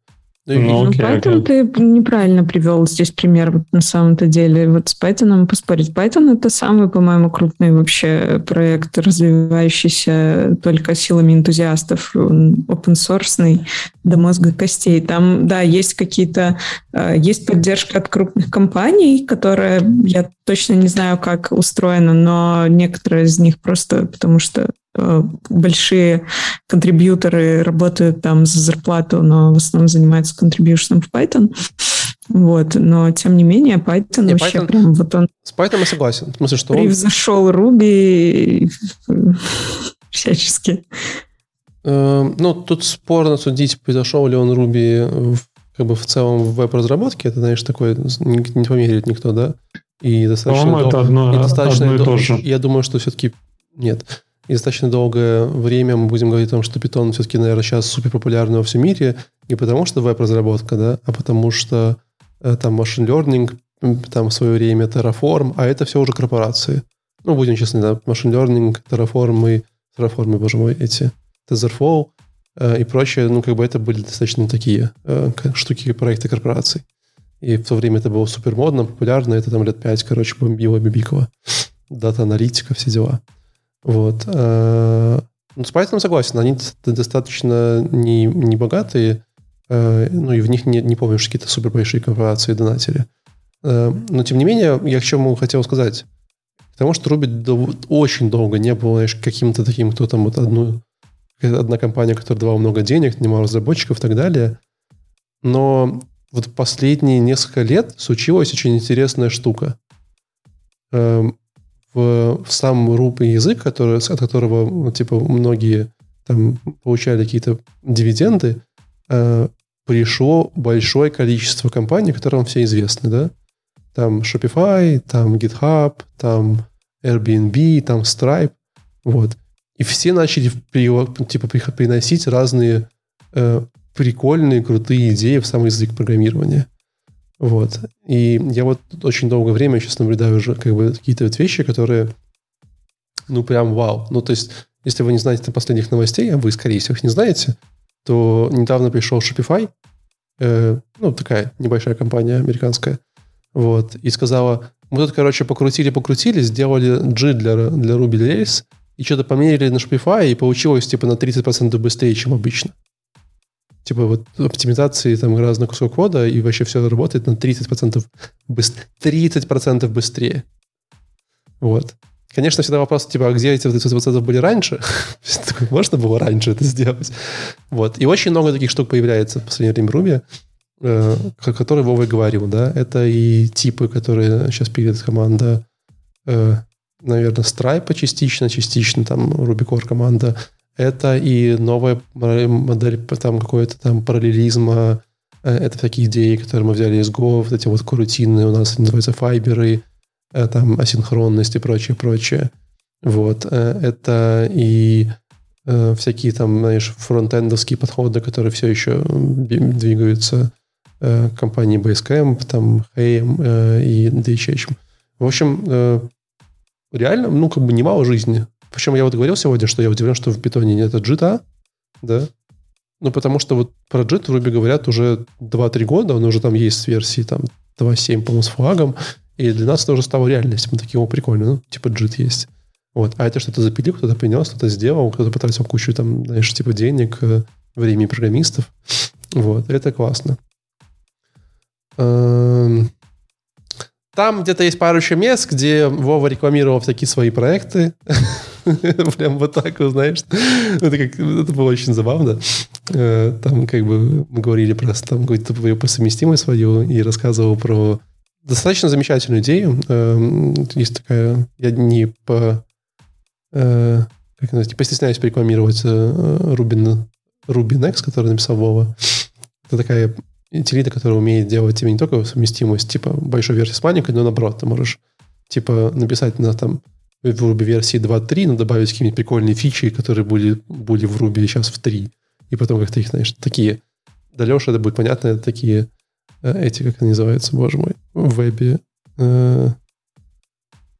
Ну, ну окей, Python окей. ты неправильно привел здесь пример вот на самом-то деле. Вот с Python поспорить. Python это самый, по-моему, крупный вообще проект, развивающийся только силами энтузиастов, open source до мозга костей. Там, да, есть какие-то, э, есть поддержка от крупных компаний, которая, я точно не знаю, как устроена, но некоторые из них просто потому что большие контрибьюторы работают там за зарплату, но в основном занимаются контрибьюшном в Python. Вот, но тем не менее Python не, вообще Python, прям вот он... С Python я согласен. В смысле, что превзошел он... Ruby всячески. Э, ну, тут спорно судить, произошел ли он Ruby как бы в целом в веб-разработке. Это, знаешь, такое не померяет никто, да? И достаточно... По-моему, это одно, и достаточно одно и то же. Я думаю, что все-таки нет. И достаточно долгое время мы будем говорить о том, что Python все-таки, наверное, сейчас супер популярный во всем мире. Не потому что веб-разработка, да, а потому что э, там машин learning там в свое время Terraform, а это все уже корпорации. Ну, будем честны, да, Machine Learning, Terraform и Terraform, боже мой, эти TensorFlow э, и прочее, ну, как бы это были достаточно такие э, штуки, проекты корпораций. И в то время это было супер модно, популярно, это там лет пять, короче, бомбило Бибикова. Дата-аналитика, все дела. Вот. Э, ну, с Python согласен, они достаточно не, не богатые, э, ну, и в них не, не помню, что какие-то супер большие корпорации донатили. Э, но, тем не менее, я к чему хотел сказать. Потому что Ruby очень долго не было, знаешь, каким-то таким, кто там вот одну, одна компания, которая давала много денег, нанимала разработчиков и так далее. Но вот последние несколько лет случилась очень интересная штука. Эм, в, в сам Ruby язык, который, от которого, ну, типа, многие там получали какие-то дивиденды, э, пришло большое количество компаний, которым все известны, да? Там Shopify, там GitHub, там Airbnb, там Stripe, вот. И все начали типа приносить разные э, прикольные, крутые идеи в самый язык программирования. Вот. И я вот очень долгое время сейчас наблюдаю уже как бы какие-то вот вещи, которые, ну, прям вау. Ну, то есть, если вы не знаете последних новостей, а вы, скорее всего, их не знаете, то недавно пришел Shopify, э, ну, такая небольшая компания американская, вот, и сказала, мы тут, короче, покрутили-покрутили, сделали G для, для Ruby Rails, и что-то померили на Shopify, и получилось, типа, на 30% быстрее, чем обычно типа вот оптимизации там разных кусков кода, и вообще все работает на 30%, быстр... 30% быстрее. Вот. Конечно, всегда вопрос, типа, а где эти 30% были раньше? Можно было раньше это сделать? Вот. И очень много таких штук появляется в последнее время в Ruby, э, которые Вова говорил, да. Это и типы, которые сейчас пилит команда, э, наверное, Stripe частично, частично там Ruby команда, это и новая модель там какой-то там параллелизма, э, это такие идеи, которые мы взяли из Go, вот эти вот корутины у нас называются файберы, э, там асинхронность и прочее, прочее. Вот. Э, это и всякие там, знаешь, фронтендовские подходы, которые все еще двигаются компании Basecamp, там, Hayem и DHH. В общем, реально, ну, как бы немало жизни причем я вот говорил сегодня, что я удивлен, что в питоне нет JIT, да? Ну, потому что вот про JIT вроде говорят уже 2-3 года, он уже там есть с версии там 2.7, по-моему, с флагом, и для нас это уже стало реальностью. Мы такие, о, прикольно, ну, типа JIT есть. Вот. А это что-то запилил, кто-то принес, кто-то сделал, кто-то потратил кучу там, знаешь, типа денег, э, времени программистов. Вот. Это классно. Эм, там где-то есть пару еще мест, где Вова рекламировал такие свои проекты. Прям вот так, знаешь. Это, как, это было очень забавно. Э, там как бы мы говорили просто там какую-то твою по совместимость свою и рассказывал про достаточно замечательную идею. Эм, есть такая... Я не по... Э, как называется, не постесняюсь порекламировать э, Рубин, Rubinex, который написал Вова. Это такая утилита, которая умеет делать тебе не только совместимость, типа, большой версии с маленькой, но наоборот, ты можешь, типа, написать на там в Ruby версии 2.3, но добавить какие-нибудь прикольные фичи, которые были, были в Ruby сейчас в 3. И потом как-то их, знаешь, такие... Да, Леша, это будет понятно, это такие... Э, эти, как они называются, боже мой, в вебе. Э,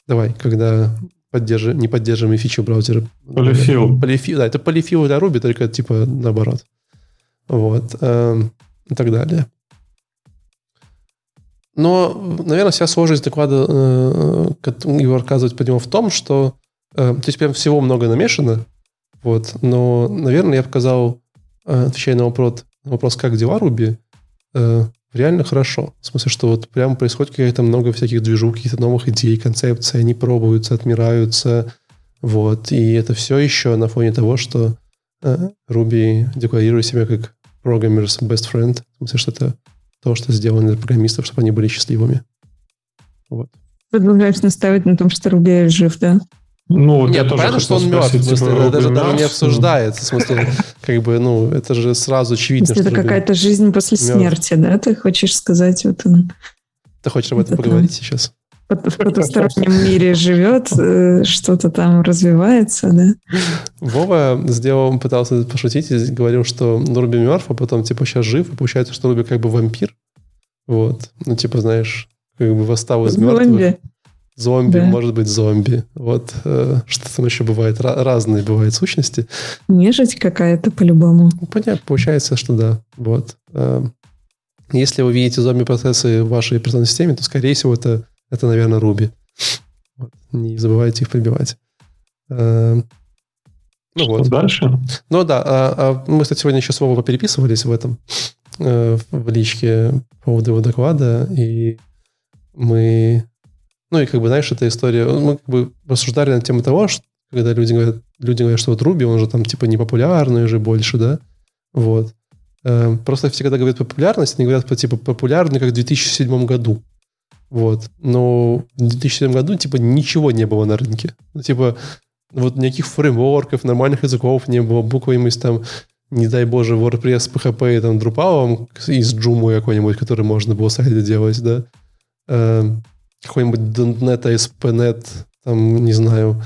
давай, когда поддержи, не поддерживаемые фичи браузера. Полифил. Полифил, да, это полифил для Ruby, только типа наоборот. Вот. Эм, и так далее. Но, наверное, вся сложность доклада э, его рассказывать по нему в том, что э, то есть прям всего много намешано, вот, но, наверное, я показал, э, отвечая на вопрос, на вопрос, как дела Руби, э, реально хорошо. В смысле, что вот прямо происходит каких-то много всяких движух, каких-то новых идей, концепций, они пробуются, отмираются, вот, и это все еще на фоне того, что э, Руби декларирует себя как programmer's best friend. В смысле, что это то, что сделано для программистов, чтобы они были счастливыми. Вот. Продолжаешь настаивать на том, что Руби жив, да? Ну, Нет, понятно, что он мертв. В смысле, это даже, даже не обсуждается. В смысле, как бы, ну, это же сразу очевидно. Если это какая-то жизнь после мертв. смерти, да? Ты хочешь сказать вот он. Ты хочешь об этом поговорить сейчас? В потустороннем мире живет, э, что-то там развивается, да? Вова сделал, пытался пошутить и говорил, что Руби мертв, а потом, типа, сейчас жив, и получается, что Руби как бы вампир. Вот. Ну, типа, знаешь, как бы восстал из мертвых. Зомби, да. может быть, зомби. Вот э, что там еще бывает. разные бывают сущности. Нежить какая-то по-любому. Ну, понятно, получается, что да. Вот. Э, если вы видите зомби-процессы в вашей операционной системе, то, скорее всего, это, это наверное, Руби. Вот. Не забывайте их прибивать. Э, ну вот. Дальше? Ну да. А, а мы, кстати, сегодня еще с Вовой переписывались в этом, э, в личке по поводу его доклада, и мы ну и как бы, знаешь, эта история... Мы как бы рассуждали на тему того, что когда люди говорят, люди говорят, что вот Руби, он же там типа непопулярный уже больше, да? Вот. Эм, просто все, когда говорят про популярность, они говорят про типа популярный, как в 2007 году. Вот. Но в 2007 году типа ничего не было на рынке. Ну, типа вот никаких фреймворков, нормальных языков не было, буквами там не дай боже, WordPress, PHP там Drupal из Joomla какой-нибудь, который можно было сайты делать, да. Эм, какой-нибудь .NET, ASP.NET, там, не знаю,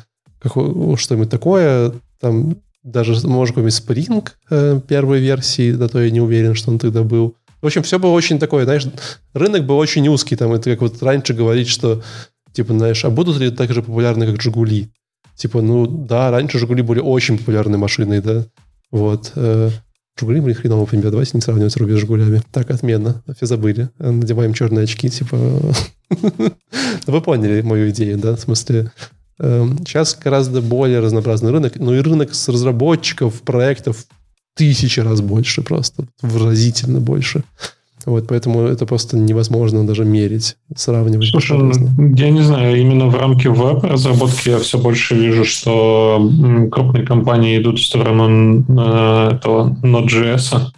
что-нибудь такое, там даже, может, какой-нибудь Spring э, первой версии, да то я не уверен, что он тогда был. В общем, все было очень такое, знаешь, рынок был очень узкий, там, это как вот раньше говорить, что, типа, знаешь, а будут ли так же популярны, как Жигули? Типа, ну, да, раньше Жигули были очень популярной машиной, да, вот. Э, Жигули были хреново пример. Давайте не сравнивать Руби с Жигулями. Так, отменно. Все забыли. Надеваем черные очки, типа... Вы поняли мою идею, да? В смысле, сейчас эм, гораздо более разнообразный рынок, но и рынок с разработчиков, проектов тысячи раз больше просто, выразительно больше. Вот, поэтому это просто невозможно даже мерить, сравнивать. Слушай, ну, я не знаю, именно в рамке веб-разработки я все больше вижу, что крупные компании идут в сторону э, этого Node.js.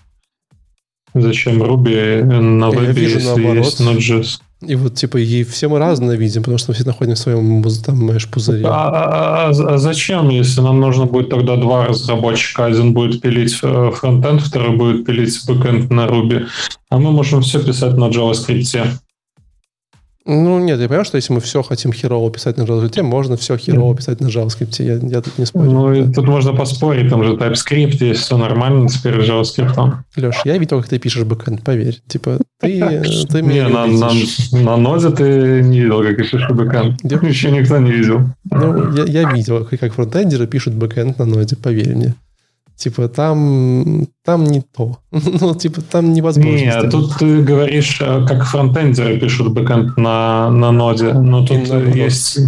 Зачем Ruby на вебе, если наоборот. есть Node.js? И вот, типа, и все мы разные видим, потому что мы все находим в своем, там, пузыре. А, а, а, а зачем, если нам нужно будет тогда два разработчика? Один будет пилить э, фронтенд, второй будет пилить бэкенд на Ruby. А мы можем все писать на JavaScript. Ну, нет, я понимаю, что если мы все хотим херово писать на JavaScript, можно все херово писать на JavaScript. Я, я тут не спорю. Ну, и тут можно поспорить, там же TypeScript, есть все нормально теперь JavaScript. Леш, я видел, как ты пишешь бэкэнд, поверь. Типа, ты, ты меня Не, на, на, на ноде ты не видел, как я пишу бэкэнд. Еще никто не видел. Ну, я, я видел, как фронтендеры пишут бэкэнд на ноде, поверь мне. Типа, там, там не то. ну, типа, там невозможно. Нет, тут ты говоришь, э, как фронтендеры пишут бэкэнд на, на ноде. Но тут есть,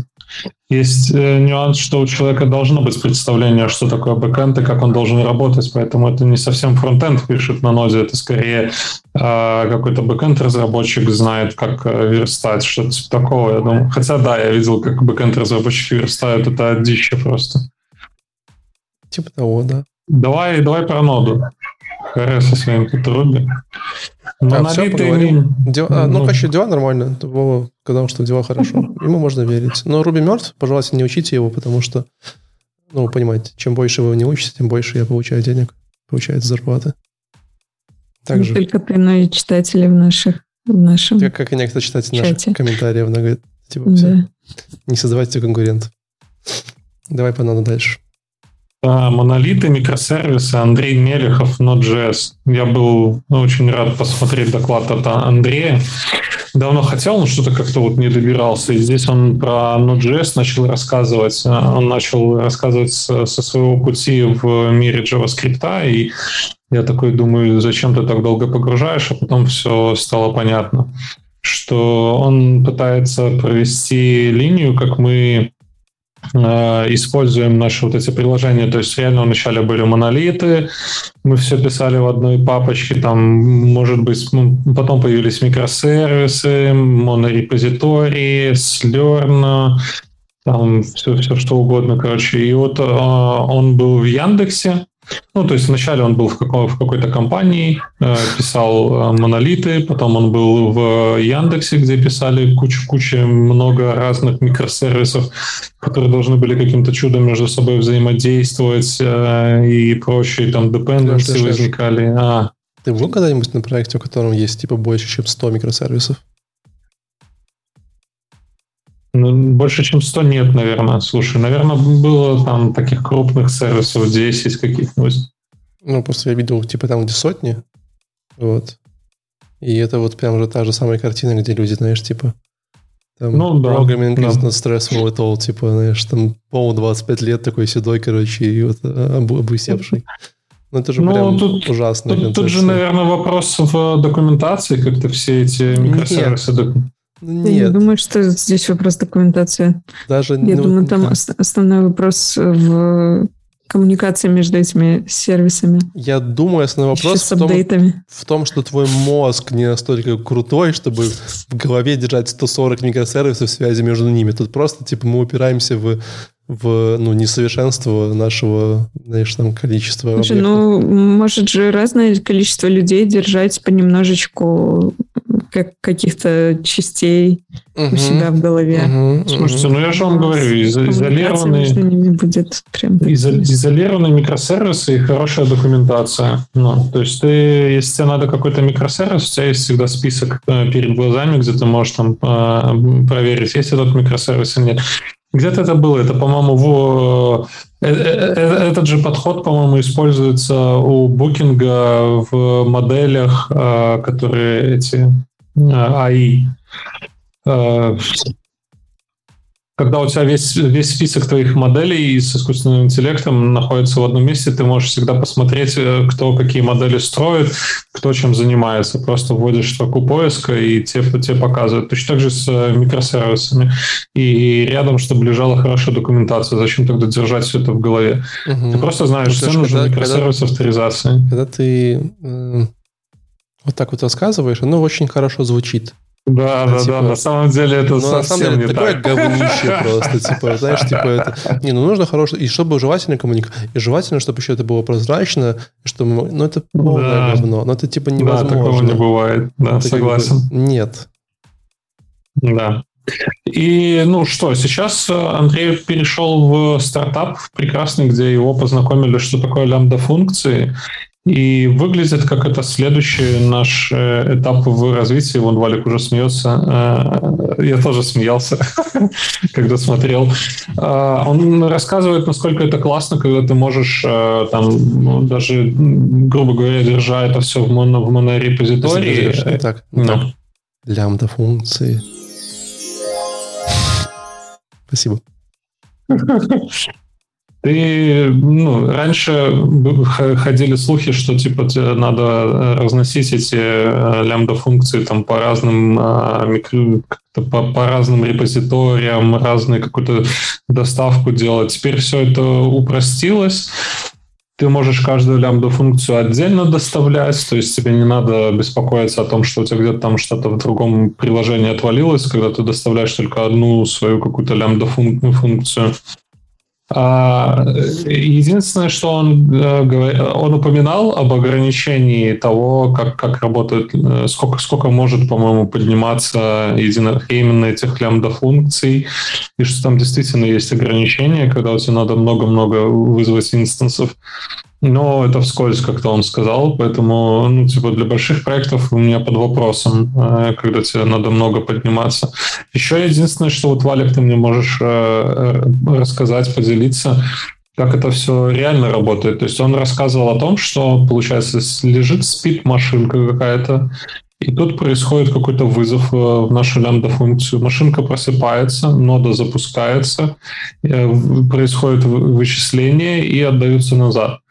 есть э, нюанс, что у человека должно быть представление, что такое бэкэнд и как он должен работать. Поэтому это не совсем фронтенд пишет на ноде, это скорее э, какой-то бэкэнд-разработчик знает, как э, верстать, что-то типа такого, я думаю. Хотя да, я видел, как бэкэнд-разработчики верстают, это дичь просто. Типа того, да. Давай, давай про ноду. ХР со своим Петруби. А, все, поговорим. А, ну, ну, короче, дела нормально. Вова сказал, что дела хорошо. Ему можно верить. Но Руби мертв, пожалуйста, не учите его, потому что, ну, понимаете, чем больше вы не учите, тем больше я получаю денег, получается зарплаты. Также... Не только ты, но и читатели в наших в нашем как, как и некоторые читатели наших комментариев. Говорят, типа, да. все, не создавайте конкурентов. Давай по надо дальше. Монолиты, микросервисы, Андрей Мелехов, Node.js. Я был очень рад посмотреть доклад от Андрея. Давно хотел, но что-то как-то вот не добирался. И здесь он про Node.js начал рассказывать. Он начал рассказывать со своего пути в мире JavaScript. И я такой думаю, зачем ты так долго погружаешь, а потом все стало понятно что он пытается провести линию, как мы используем наши вот эти приложения. То есть реально вначале были монолиты, мы все писали в одной папочке, там, может быть, потом появились микросервисы, монорепозитории, Slurm, там все, все что угодно, короче. И вот э, он был в Яндексе, ну, то есть вначале он был в, каком, в какой-то компании, э, писал э, монолиты, потом он был в Яндексе, где писали кучу-кучу много разных микросервисов, которые должны были каким-то чудом между собой взаимодействовать э, и прочие там dependency возникали. А. Ты был когда-нибудь на проекте, у которого есть типа больше, чем 100 микросервисов? Ну, больше, чем 100 нет, наверное. Слушай, наверное, было там таких крупных сервисов 10 каких-нибудь. Ну, просто я видел, типа, там, где сотни. Вот. И это вот прям же та же самая картина, где люди, знаешь, типа, Там, ну, да. Programming да. is not stressful at all. Типа, знаешь, там пол 25 лет такой седой, короче, и вот обусевший. Ну, это же ну, прям тут, ужасно. Тут, тут же, наверное, вопрос в документации, как-то все эти микросервисы... Нет. Нет. Я не думаю, что здесь вопрос документации. Даже, Я ну, думаю, там да. основной вопрос в коммуникации между этими сервисами. Я думаю, основной вопрос в том, в том, что твой мозг не настолько крутой, чтобы в голове держать 140 микросервисов связи между ними. Тут просто, типа, мы упираемся в в ну, несовершенство нашего, знаешь, там количества. Слушай, ну, может же разное количество людей держать понемножечку как каких-то частей угу, у себя в голове. Угу, Слушайте, ну я же вам говорю, из- изолированные, будет прям изо- изолированные микросервисы и хорошая документация. Ну, то есть ты, если тебе надо какой-то микросервис, у тебя есть всегда список э, перед глазами, где ты можешь там э, проверить, есть этот микросервис или нет. Где-то это было, это, по-моему, в... Э, этот же подход, по-моему, используется у букинга в моделях, которые эти АИ когда у тебя весь, весь список твоих моделей с искусственным интеллектом находится в одном месте, ты можешь всегда посмотреть, э, кто какие модели строит, кто чем занимается. Просто вводишь строку поиска, и тебе, тебе показывают. Точно так же с э, микросервисами. И рядом, чтобы лежала хорошая документация. Зачем тогда держать все это в голове? Угу. Ты просто знаешь, что нужен микросервис когда, авторизации. Когда ты э, вот так вот рассказываешь, оно очень хорошо звучит. Да, да, типа, да, на самом деле это ну, совсем на самом деле, не такое так. говнище просто, типа, знаешь, типа это... Не, ну нужно хорошее, и чтобы желательно коммуникация, и желательно, чтобы еще это было прозрачно, что, ну это полное да. говно, но это типа невозможно. Да, такого не бывает, да, это согласен. Как бы, нет. Да. И, ну что, сейчас Андрей перешел в стартап прекрасный, где его познакомили, что такое лямбда-функции, и выглядит как это следующий наш э, этап в развитии. Вон Валик уже смеется. Э, я тоже смеялся, когда смотрел. Э, он рассказывает, насколько это классно, когда ты можешь там ну, даже, грубо говоря, держа это все в, моно, в монорепозитории. Так, no. лямбда функции. Спасибо. Ты, ну, раньше ходили слухи, что типа надо э, разносить эти э, лямбда-функции там по разным а, микро, по, по разным репозиториям, разную какую-то доставку делать. Теперь все это упростилось. Ты можешь каждую лямбда-функцию отдельно доставлять, то есть тебе не надо беспокоиться о том, что у тебя где-то там что-то в другом приложении отвалилось, когда ты доставляешь только одну свою какую-то лямбда-функцию. А, единственное, что он, э, он упоминал об ограничении того, как, как работают, э, сколько, сколько может, по-моему, подниматься единовременно этих лямбда-функций, и что там действительно есть ограничения, когда у тебя надо много-много вызвать инстансов. Но это вскользь как-то он сказал, поэтому, ну, типа, для больших проектов у меня под вопросом, э, когда тебе надо много подниматься. Еще единственное, что вот, Валик, ты мне можешь э, э, рассказать, поделиться, как это все реально работает. То есть он рассказывал о том, что, получается, лежит, спит машинка какая-то, и тут происходит какой-то вызов в нашу лямбда-функцию. Машинка просыпается, нода запускается, происходит вычисление и отдаются назад.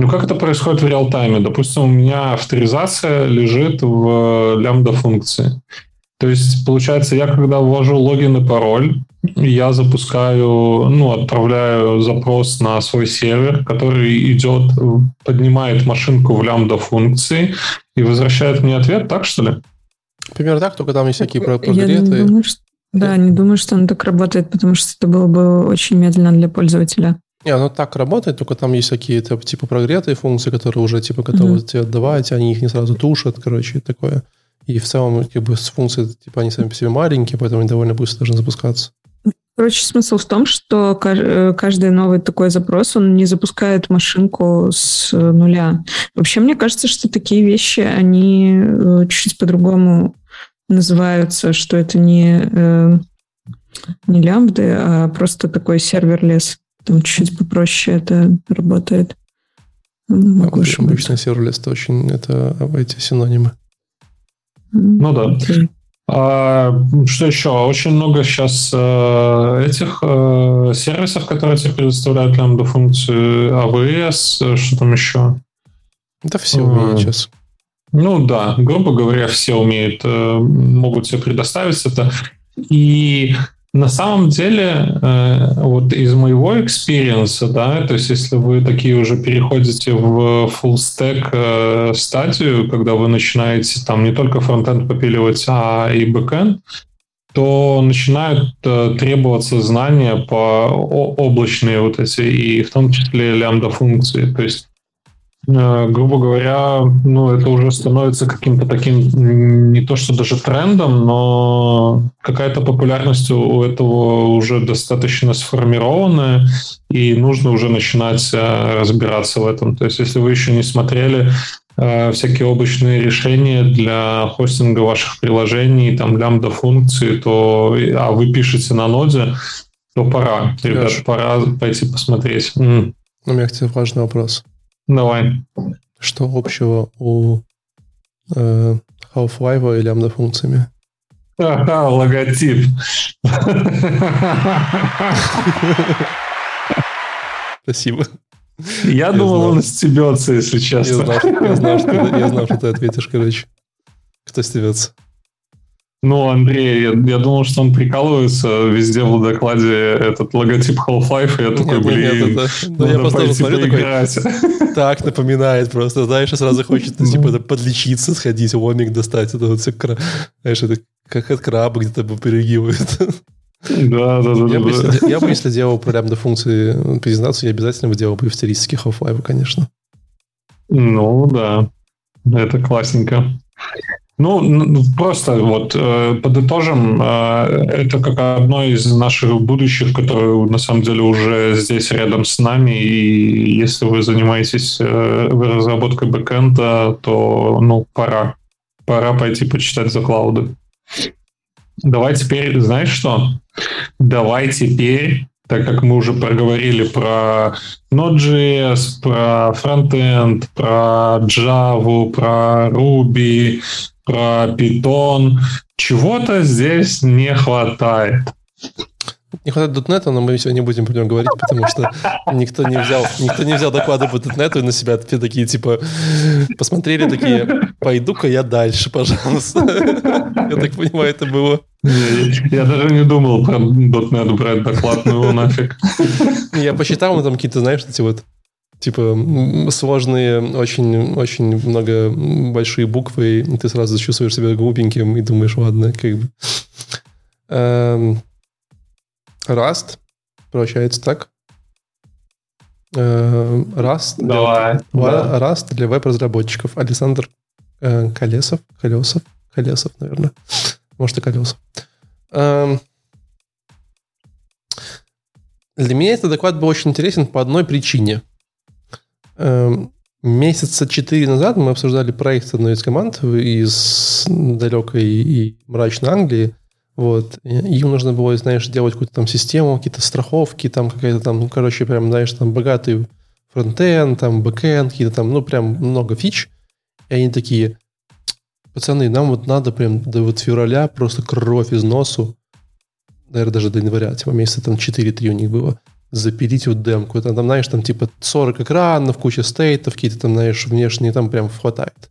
Ну, как это происходит в реал-тайме? Допустим, у меня авторизация лежит в э, лямбда-функции. То есть, получается, я когда ввожу логин и пароль, я запускаю, ну, отправляю запрос на свой сервер, который идет, поднимает машинку в лямбда функции и возвращает мне ответ, так что ли? Примерно так, только там есть всякие прогреты. Я не думаю, что... Да, не думаю, что он так работает, потому что это было бы очень медленно для пользователя. Не, оно так работает, только там есть какие-то типа прогретые функции, которые уже типа готовы mm-hmm. тебе отдавать, они их не сразу тушат, короче, такое. И в целом, как бы, с функцией, типа, они сами по себе маленькие, поэтому они довольно быстро должны запускаться. Короче, смысл в том, что э, каждый новый такой запрос, он не запускает машинку с э, нуля. Вообще, мне кажется, что такие вещи, они э, чуть-чуть по-другому называются, что это не, не лямбды, а просто такой серверлес. Там чуть-чуть попроще это работает. Могу обычно serverless это очень, это эти синонимы. Ну да. А, что еще? Очень много сейчас э, этих э, сервисов, которые тебе предоставляют лямбда функцию AWS, что там еще? Да все умеют а, сейчас. Ну да, грубо говоря, все умеют, э, могут себе предоставить это. И на самом деле, э, вот из моего experience а, да, то есть если вы такие уже переходите в full stack э, стадию, когда вы начинаете там не только фронтенд попиливать, а и бэкенд, то начинают э, требоваться знания по облачные вот эти, и в том числе лямбда функции. То есть грубо говоря, ну, это уже становится каким-то таким, не то что даже трендом, но какая-то популярность у этого уже достаточно сформированная, и нужно уже начинать э, разбираться в этом. То есть, если вы еще не смотрели э, всякие облачные решения для хостинга ваших приложений, там лямбда функции, то, а вы пишете на ноде, то пора, ребят, пора пойти посмотреть. У меня, кстати, важный вопрос. Давай. Что общего у э, Half-Life и лямбда функциями? Ага, логотип. Спасибо. Я, я думал, знал. он стебется, если честно. Я знал, я, знал, что, я знал, что ты ответишь, короче. Кто стебется? Ну, Андрей, я, я думал, что он прикалывается везде в докладе этот логотип Half-Life, и я такой, нет, блин, нет, это, ну, я просто смотрю такой, так напоминает просто, знаешь, сразу хочется, типа, подлечиться, сходить, омик достать, это вот все, знаешь, это как от краба где-то перегивает. Да, да, да. Я, да, бы, да. Если, я бы, если делал про лямбда функции презентации, я обязательно бы делал бы в стилистике Half-Life, конечно. Ну, да. Это классненько. Ну, просто вот э, подытожим, э, это как одно из наших будущих, которое на самом деле уже здесь рядом с нами, и если вы занимаетесь э, разработкой бэкэнда, то, ну, пора. Пора пойти почитать за клауды. Давай теперь, знаешь что? Давай теперь так как мы уже проговорили про Node.js, про фронтенд, про Java, про Ruby, про Python. Чего-то здесь не хватает. Не хватает .NET, но мы сегодня не будем про него говорить, потому что никто не взял, никто не взял доклады по .NET и на себя все такие, типа, посмотрели такие, пойду-ка я дальше, пожалуйста. Я так понимаю, это было. Я даже не думал про .NET брать доклад, ну его нафиг. Я посчитал, мы там какие-то, знаешь, эти вот типа сложные, очень, очень много большие буквы, и ты сразу чувствуешь себя глупеньким и думаешь, ладно, как бы. Эм, Rust, получается так. Эм, Rust, Давай, для, да. Для веб-разработчиков. Александр э, Колесов, Колесов, Колесов, наверное. Может, и Колесов. Эм, для меня этот доклад был очень интересен по одной причине. Эм, месяца четыре назад мы обсуждали проект одной из команд из далекой и мрачной Англии. Вот. Им нужно было, знаешь, делать какую-то там систему, какие-то страховки, там какая-то там, ну, короче, прям, знаешь, там богатый фронтенд, там бэкенд, какие-то там, ну, прям много фич. И они такие, пацаны, нам вот надо прям до вот февраля просто кровь из носу, наверное, даже до января, типа месяца там 4-3 у них было, запилить вот демку. Там, там, знаешь, там типа 40 экранов, куча стейтов, какие-то там, знаешь, внешние, там прям хватает.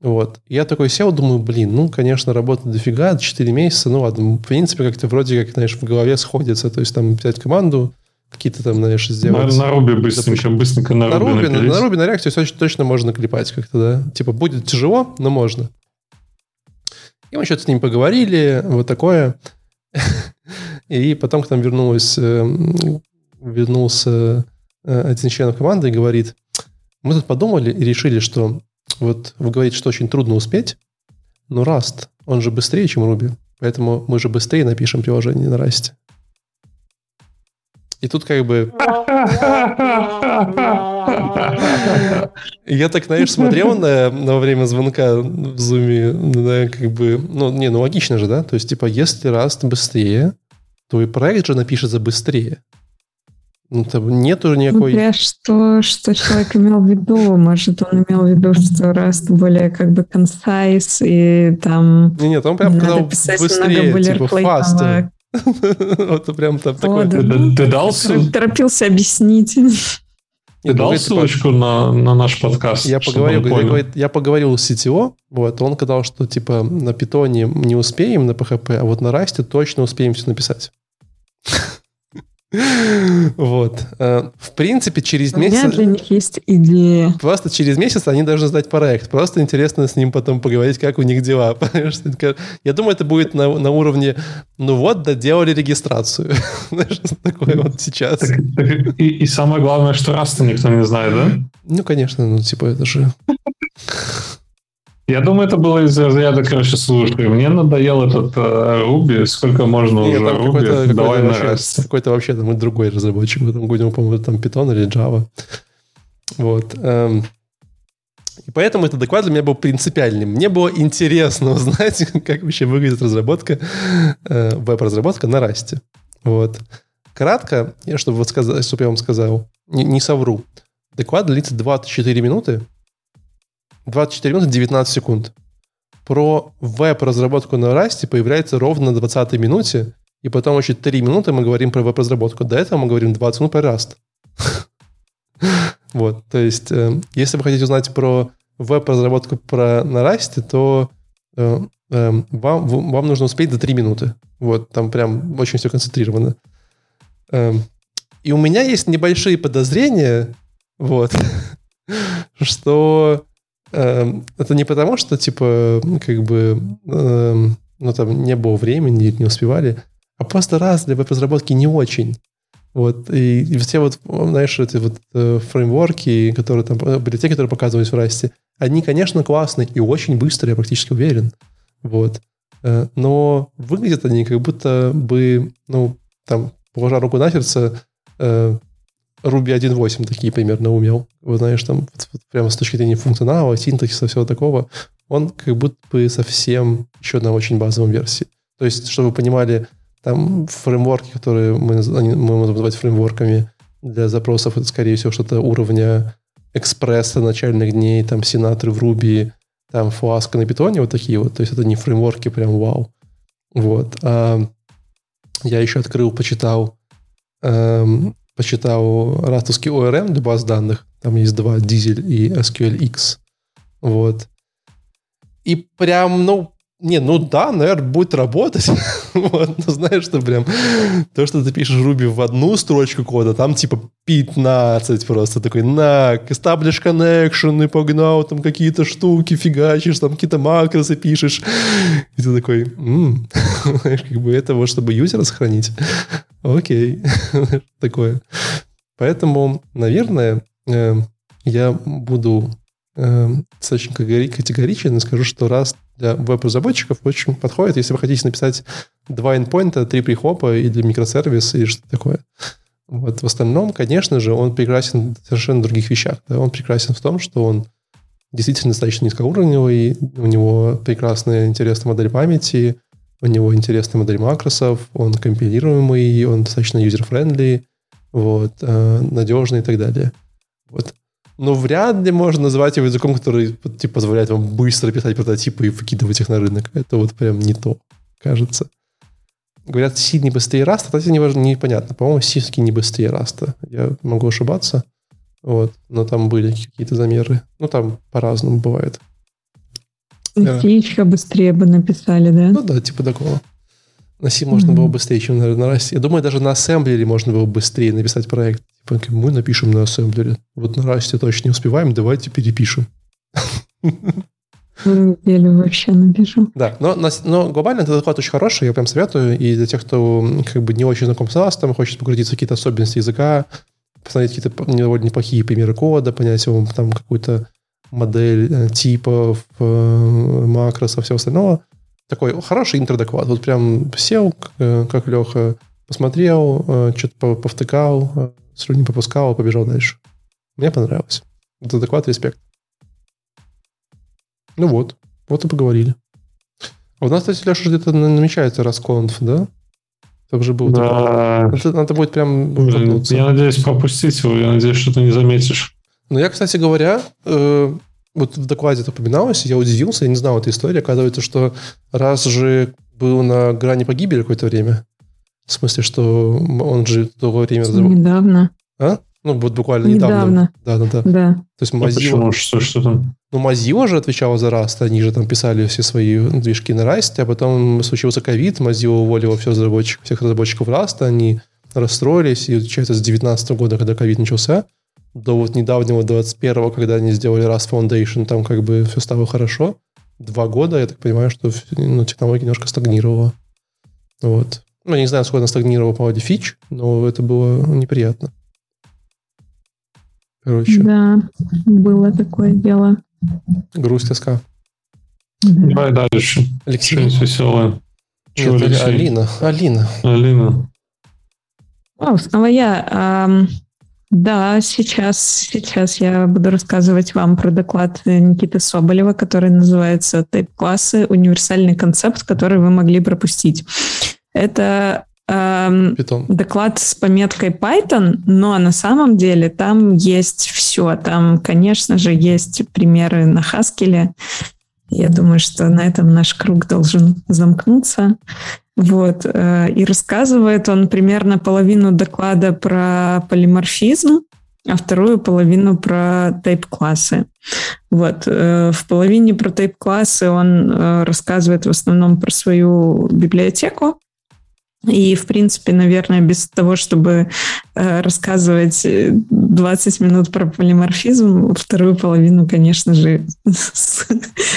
Вот. Я такой сел, думаю, блин, ну, конечно, работа дофига, 4 месяца, ну ладно, в принципе, как-то вроде как, знаешь, в голове сходится, то есть там взять команду, какие-то там, знаешь, сделать. На, на Руби быстренько, быстренько на, на Руби на, на Руби, на React точно, точно можно клепать как-то, да. Типа, будет тяжело, но можно. И мы что-то с ним поговорили, вот такое. И потом к нам вернулась, эм, вернулся э, один член команды и говорит, мы тут подумали и решили, что вот вы говорите, что очень трудно успеть, но Rust, он же быстрее, чем Ruby. Поэтому мы же быстрее напишем приложение на Rust. И тут как бы... Я так, знаешь, смотрел на во время звонка в зуме, да, как бы, ну, не, ну логично же, да? То есть, типа, если Rust быстрее, то и проект же напишется быстрее. Ну, там нету никакой... Смотря что, что человек имел в виду. Может, он имел в виду, что Rust более как бы concise и там... Не, нет, он прям сказал быстрее, типа faster. Вот прям там такой... Ты дал Торопился объяснить. Ты дал ссылочку на, на наш подкаст? Я поговорил, я поговорил с CTO, вот, он сказал, что типа на питоне не успеем на PHP, а вот на расте точно успеем все написать. Вот. Э, в принципе, через У месяц... У меня для них есть идея. Просто через месяц они должны сдать проект. Просто интересно с ним потом поговорить, как у них дела. Я думаю, это будет на, на уровне, ну вот, доделали регистрацию. Знаешь, такое вот сейчас. Так, так, и, и самое главное, что раз-то никто не знает, да? Ну, конечно, ну, типа, это же... Я думаю, это было из разряда, короче, слушай, мне надоел этот uh, Ruby, сколько можно Нет, уже Ruby, какой-то, давай какой-то на вообще, Какой-то вообще там другой разработчик, мы там будем, по-моему, там Python или Java. Вот. Эм. И поэтому этот доклад для меня был принципиальным. Мне было интересно узнать, как вообще выглядит разработка, э, веб-разработка на расте. Вот. Кратко, чтобы, вот сказать, чтобы я вам сказал, не, не совру. Доклад длится 24 минуты, 24 минуты 19 секунд. Про веб-разработку на Rust появляется ровно на 20 минуте, и потом еще 3 минуты мы говорим про веб-разработку. До этого мы говорим 20 минут про Rust. Вот, то есть, э, если вы хотите узнать про веб-разработку про, на Rust, то э, э, вам, вам нужно успеть до 3 минуты. Вот, там прям очень все концентрировано. И у меня есть небольшие подозрения, вот, что это не потому, что, типа, как бы, эм, ну, там, не было времени, не успевали, а просто раз для веб-разработки не очень. Вот, и, и все вот, знаешь, эти вот э, фреймворки, которые там, библиотеки, которые показывались в Расте, они, конечно, классные и очень быстрые, я практически уверен. Вот. Э, но выглядят они как будто бы, ну, там, положа руку на сердце, э, Ruby 1.8 такие примерно умел. Вы знаешь, там вот, прямо с точки зрения функционала, синтаксиса, всего такого, он как будто бы совсем еще на очень базовом версии. То есть, чтобы вы понимали, там фреймворки, которые мы, мы можем называть фреймворками для запросов, это, скорее всего, что-то уровня экспресса начальных дней, там, сенаторы в Ruby, там, фласка на питоне, вот такие вот. То есть, это не фреймворки прям вау. Вот. А я еще открыл, почитал эм, почитал растовский ORM для баз данных. Там есть два, Diesel и SQLX. Вот. И прям, ну, не, ну да, наверное, будет работать. вот, но знаешь, что прям то, что ты пишешь Ruby в одну строчку кода, там типа 15 просто такой, на, establish connection, и погнал, там какие-то штуки фигачишь, там какие-то макросы пишешь. И ты такой, м-м", знаешь, как бы это вот, чтобы юзера сохранить. Окей. Такое. Поэтому, наверное, э, я буду достаточно категоричен и скажу, что раз для веб-разработчиков очень подходит, если вы хотите написать два endpoint, три прихлопа и для микросервиса и что такое. Вот. В остальном, конечно же, он прекрасен в совершенно других вещах. Да? Он прекрасен в том, что он действительно достаточно низкоуровневый, у него прекрасная, интересная модель памяти, у него интересная модель макросов, он компилируемый, он достаточно user-friendly, вот, э, надежный и так далее. Вот. Но вряд ли можно назвать его языком, который типа, позволяет вам быстро писать прототипы и выкидывать их на рынок. Это вот прям не то, кажется. Говорят, C не быстрее раста, кстати, не важно, непонятно. По-моему, C не быстрее раста. Я могу ошибаться. Вот. Но там были какие-то замеры. Ну, там по-разному бывает. Птичка быстрее бы написали, да? Ну да, типа такого. На C можно mm-hmm. было быстрее, чем на, на Rust. Я думаю, даже на ассемблере можно было быстрее написать проект. Типа, мы напишем на ассемблере. Вот на Rust точно не успеваем, давайте перепишем. Или вообще напишем. Да, но, но глобально этот доклад очень хороший, я прям советую. И для тех, кто как бы не очень знаком с Rust, хочет погрузиться в какие-то особенности языка, посмотреть какие-то довольно неплохие примеры кода, понять его там какую-то модель э, типов, э, макросов, всего остального. Такой хороший интродоклад. Вот прям сел, э, как Леха, посмотрел, что-то повтыкал, слюни попускал, побежал дальше. Мне понравилось. Это доклад, респект. Ну вот, вот и поговорили. А у нас, кстати, Леша, где-то намечается Расконф, да? Это уже был. Да. Это, надо будет прям Блин, Я надеюсь пропустить его, я надеюсь, что ты не заметишь. Ну, я, кстати говоря, э, вот в докладе это упоминалось, я удивился, я не знал этой истории. Оказывается, что раз же был на грани погибели какое-то время, в смысле, что он же долгое время... Недавно. А? Ну, вот буквально недавно. Да, да, да. Да. То есть Mozilla... А почему? Что, что там? Ну, Mozilla же отвечала за Rust, они же там писали все свои движки на Rust, а потом случился ковид, Mozilla уволила всех разработчиков, всех разработчиков Rust, они расстроились, и, получается, с 2019 года, когда ковид начался, до вот недавнего 21-го, когда они сделали Rust Foundation, там как бы все стало хорошо. Два года, я так понимаю, что ну, технология немножко стагнировала. Вот. Ну, я не знаю, сколько она стагнировала по поводу фич, но это было неприятно. Короче. Да, было такое дело. Грусть, тоска. Да. Давай дальше. Алексей. Что-нибудь веселое. Чего, Нет, Алексей? Алина. Алина. Алина. О, снова я. Да, сейчас, сейчас я буду рассказывать вам про доклад Никиты Соболева, который называется «Тайп-классы. Универсальный концепт, который вы могли пропустить». Это эм, доклад с пометкой Python, но на самом деле там есть все. Там, конечно же, есть примеры на Haskell. Я думаю, что на этом наш круг должен замкнуться. Вот. Э, и рассказывает он примерно половину доклада про полиморфизм, а вторую половину про тайп-классы. Вот. Э, в половине про тайп-классы он э, рассказывает в основном про свою библиотеку, и, в принципе, наверное, без того, чтобы э, рассказывать 20 минут про полиморфизм, вторую половину, конечно же,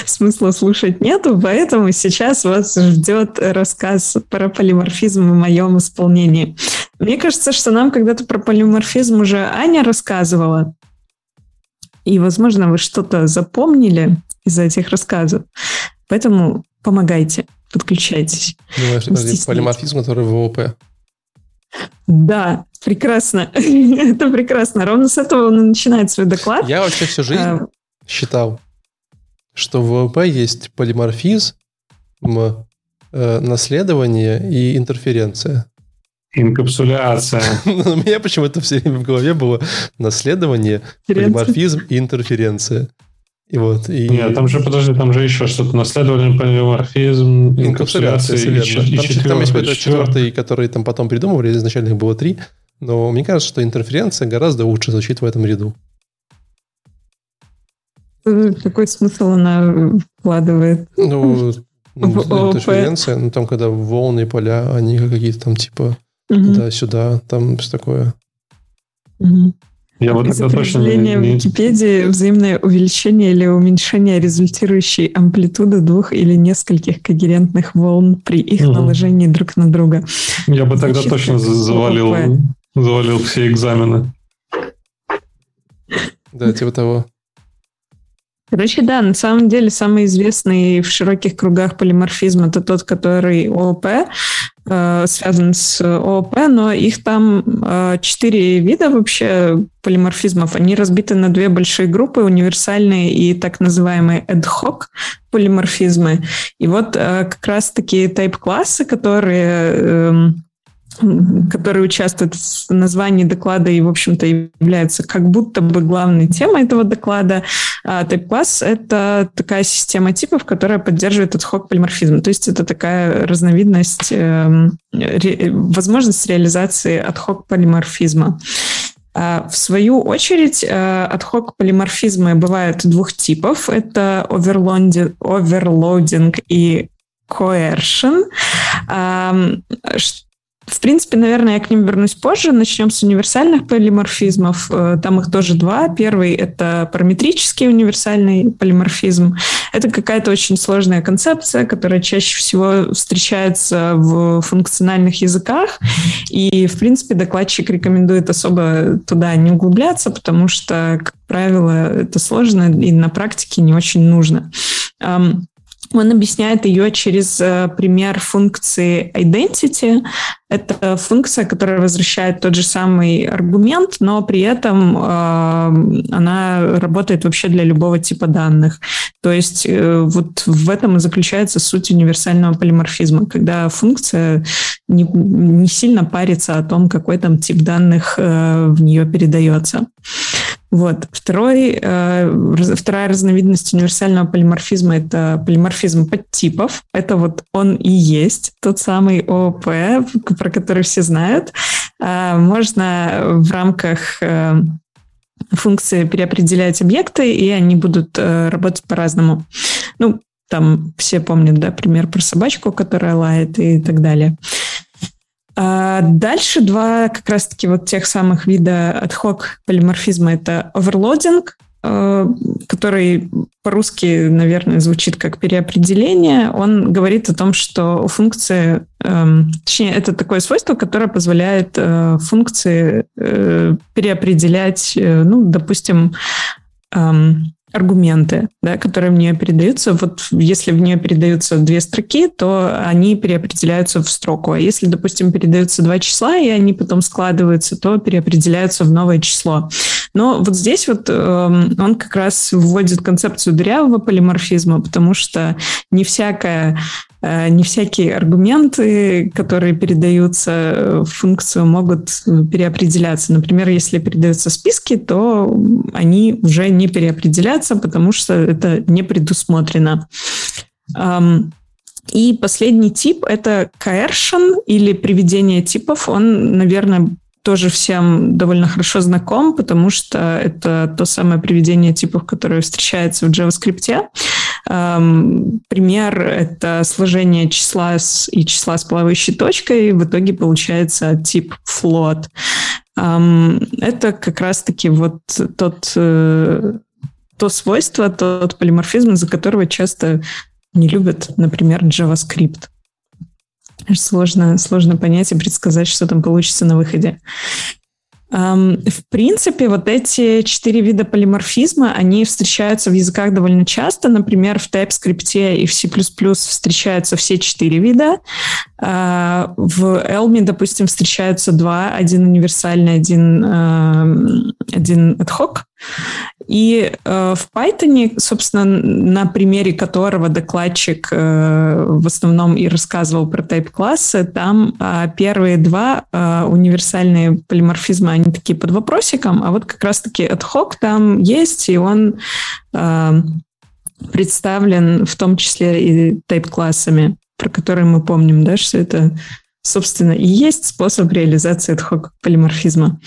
смысла слушать нету, поэтому сейчас вас ждет рассказ про полиморфизм в моем исполнении. Мне кажется, что нам когда-то про полиморфизм уже Аня рассказывала, и, возможно, вы что-то запомнили из этих рассказов, поэтому помогайте подключайтесь. Думаешь, это полиморфизм, который в ООП? Да, прекрасно. это прекрасно. Ровно с этого он и начинает свой доклад. Я вообще всю жизнь а... считал, что в ООП есть полиморфизм, э, наследование и интерференция. Инкапсуляция. У меня почему-то все время в голове было наследование, полиморфизм и интерференция. И вот, и... Нет, там же, подожди, там же еще что-то. Наследование, полиморфизм, инкапсуляция. И, и, там, и там есть какой-то четвертый, который там потом придумывали, изначально их было три. Но мне кажется, что интерференция гораздо лучше звучит в этом ряду. Какой смысл она вкладывает? Ну, ну интерференция, ну там, когда волны, поля, они какие-то там типа угу. туда-сюда, там все такое. Угу. Я вот Из определения не... в Википедии взаимное увеличение или уменьшение результирующей амплитуды двух или нескольких когерентных волн при их угу. наложении друг на друга. Я бы тогда Звучит точно завалил, завалил все экзамены. Да, типа того. Короче, да, на самом деле самый известный в широких кругах полиморфизм это тот, который ООП, связан с ООП, но их там э, четыре вида вообще полиморфизмов. Они разбиты на две большие группы, универсальные и так называемые ad-hoc полиморфизмы. И вот э, как раз такие тайп-классы, которые эм, которые участвуют в названии доклада и, в общем-то, являются как будто бы главной темой этого доклада. А Type-класс — это такая система типов, которая поддерживает ad-hoc полиморфизм. То есть это такая разновидность, э, ре, возможность реализации ad-hoc полиморфизма. А в свою очередь, э, полиморфизмы бывают двух типов. Это оверлоудинг и coercion. В принципе, наверное, я к ним вернусь позже. Начнем с универсальных полиморфизмов. Э, там их тоже два. Первый — это параметрический универсальный полиморфизм. Это какая-то очень сложная концепция, которая чаще всего встречается в функциональных языках. И, в принципе, докладчик рекомендует особо туда не углубляться, потому что, как правило, это сложно и на практике не очень нужно. Он объясняет ее через э, пример функции identity. Это функция, которая возвращает тот же самый аргумент, но при этом э, она работает вообще для любого типа данных. То есть э, вот в этом и заключается суть универсального полиморфизма, когда функция не, не сильно парится о том, какой там тип данных э, в нее передается. Вот. Второй, э, вторая разновидность универсального полиморфизма – это полиморфизм подтипов. Это вот он и есть тот самый ООП, про который все знают. Э, можно в рамках э, функции переопределять объекты, и они будут э, работать по-разному. Ну, там все помнят, да, пример про собачку, которая лает и так далее. А дальше два как раз-таки вот тех самых вида ad полиморфизма. Это оверлодинг, э, который по-русски, наверное, звучит как переопределение. Он говорит о том, что у функции, эм, точнее, это такое свойство, которое позволяет э, функции э, переопределять, ну, допустим, эм, аргументы, да, которые в нее передаются. Вот если в нее передаются две строки, то они переопределяются в строку. А если, допустим, передаются два числа, и они потом складываются, то переопределяются в новое число. Но вот здесь вот э, он как раз вводит концепцию дырявого полиморфизма, потому что не всякая Э, не всякие аргументы, которые передаются в функцию, могут переопределяться. Например, если передаются списки, то они уже не переопределятся, потому что это не предусмотрено. И последний тип — это coercion или приведение типов. Он, наверное, тоже всем довольно хорошо знаком, потому что это то самое приведение типов, которое встречается в JavaScript. Эм, пример — это сложение числа с, и числа с плавающей точкой. В итоге получается тип float. Эм, это как раз-таки вот тот, э, то свойство, тот полиморфизм, из-за которого часто не любят, например, JavaScript. Сложно, сложно понять и предсказать, что там получится на выходе. В принципе, вот эти четыре вида полиморфизма, они встречаются в языках довольно часто. Например, в TypeScript и в C++ встречаются все четыре вида. А, в Elm, допустим, встречаются два. Один универсальный, один, один ad hoc. И э, в Python, собственно, на примере которого докладчик э, в основном и рассказывал про тайп-классы, там э, первые два э, универсальные полиморфизмы, они такие под вопросиком, а вот как раз-таки ad там есть, и он э, представлен в том числе и тайп-классами, про которые мы помним, да, что это, собственно, и есть способ реализации ad полиморфизма.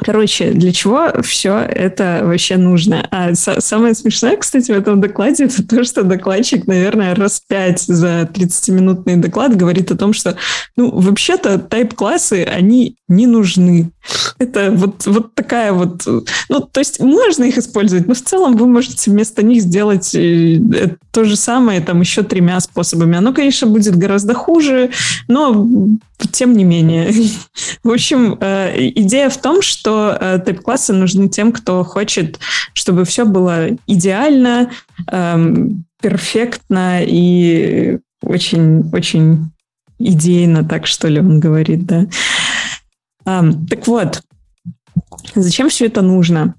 Короче, для чего все это вообще нужно? А самое смешное, кстати, в этом докладе, это то, что докладчик, наверное, раз пять за 30-минутный доклад говорит о том, что, ну, вообще-то тайп-классы, они не нужны. Это вот, вот такая вот... Ну, то есть можно их использовать, но в целом вы можете вместо них сделать э, то же самое там еще тремя способами. Оно, конечно, будет гораздо хуже, но тем не менее. В общем, э, идея в том, что э, тайп-классы нужны тем, кто хочет, чтобы все было идеально, эм, перфектно и очень-очень идейно, так что ли он говорит, да. Так вот, зачем все это нужно?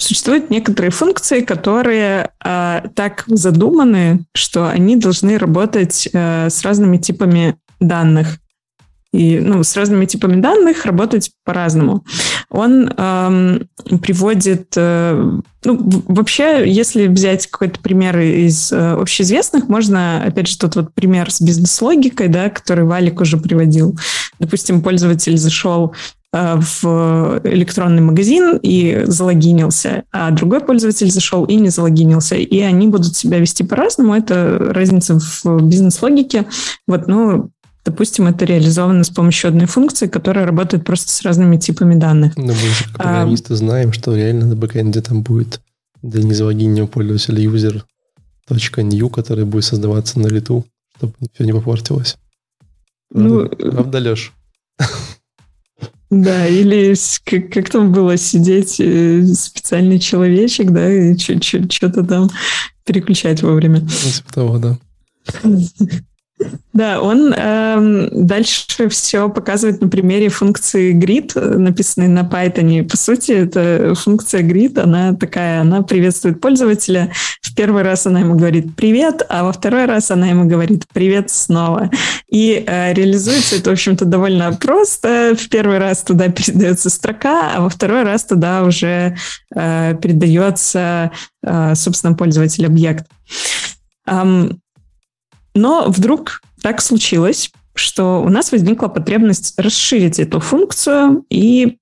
Существуют некоторые функции, которые э, так задуманы, что они должны работать э, с разными типами данных. И ну, с разными типами данных работать по-разному. Он эм, приводит... Э, ну, вообще, если взять какой-то пример из э, общеизвестных, можно, опять же, тот вот пример с бизнес-логикой, да, который Валик уже приводил. Допустим, пользователь зашел э, в электронный магазин и залогинился, а другой пользователь зашел и не залогинился, и они будут себя вести по-разному. Это разница в бизнес-логике. Вот, ну, Допустим, это реализовано с помощью одной функции, которая работает просто с разными типами данных. Но мы же как программисты а, знаем, что реально на бэкэнде там будет для незалогиненного пользователя user .new, который будет создаваться на лету, чтобы все не попортилось. Ну, правда Леш? Да, или как, как там было сидеть э, специальный человечек, да, и что-то там переключать вовремя. Ну, типа того, да. Да, он э, дальше все показывает на примере функции grid, написанной на Python. По сути, эта функция grid, она такая, она приветствует пользователя. В первый раз она ему говорит «привет», а во второй раз она ему говорит «привет снова». И э, реализуется это, в общем-то, довольно просто. В первый раз туда передается строка, а во второй раз туда уже э, передается, э, собственно, пользователь объект. Но вдруг так случилось, что у нас возникла потребность расширить эту функцию и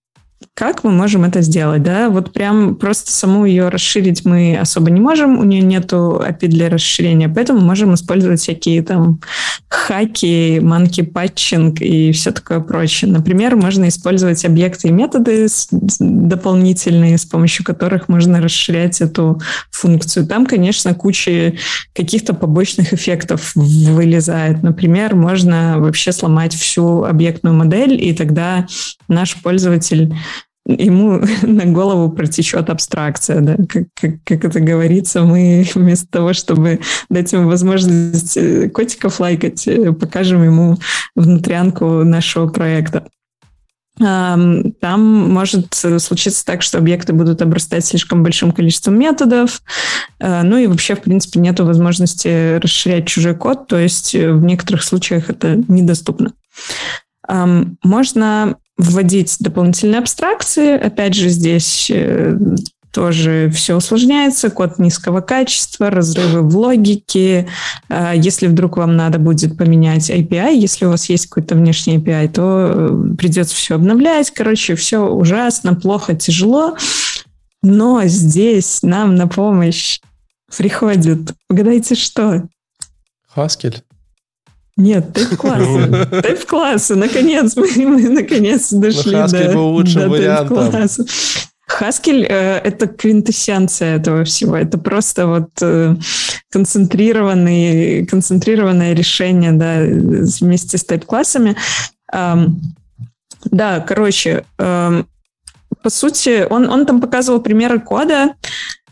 как мы можем это сделать, да? Вот прям просто саму ее расширить мы особо не можем, у нее нету API для расширения, поэтому можем использовать всякие там хаки, манки патчинг и все такое прочее. Например, можно использовать объекты и методы дополнительные, с помощью которых можно расширять эту функцию. Там, конечно, куча каких-то побочных эффектов вылезает. Например, можно вообще сломать всю объектную модель, и тогда наш пользователь ему на голову протечет абстракция, да, как, как, как это говорится, мы вместо того, чтобы дать ему возможность э, котиков лайкать, э, покажем ему внутрянку нашего проекта. Там может случиться так, что объекты будут обрастать слишком большим количеством методов, э, ну и вообще, в принципе, нет возможности расширять чужой код, то есть в некоторых случаях это недоступно. Можно вводить дополнительные абстракции. Опять же, здесь э, тоже все усложняется, код низкого качества, разрывы в логике. А, если вдруг вам надо будет поменять API, если у вас есть какой-то внешний API, то э, придется все обновлять. Короче, все ужасно, плохо, тяжело. Но здесь нам на помощь приходит, угадайте что? Haskell. Нет, тайп-классы. Тайп-классы. Наконец, мы, мы наконец дошли Но до, был лучшим до вариантом. Хаскель э, это квинтэссенция этого всего. Это просто вот э, концентрированный, концентрированное решение да, вместе с тайп-классами. Эм, да, короче, эм, по сути, он, он там показывал примеры кода,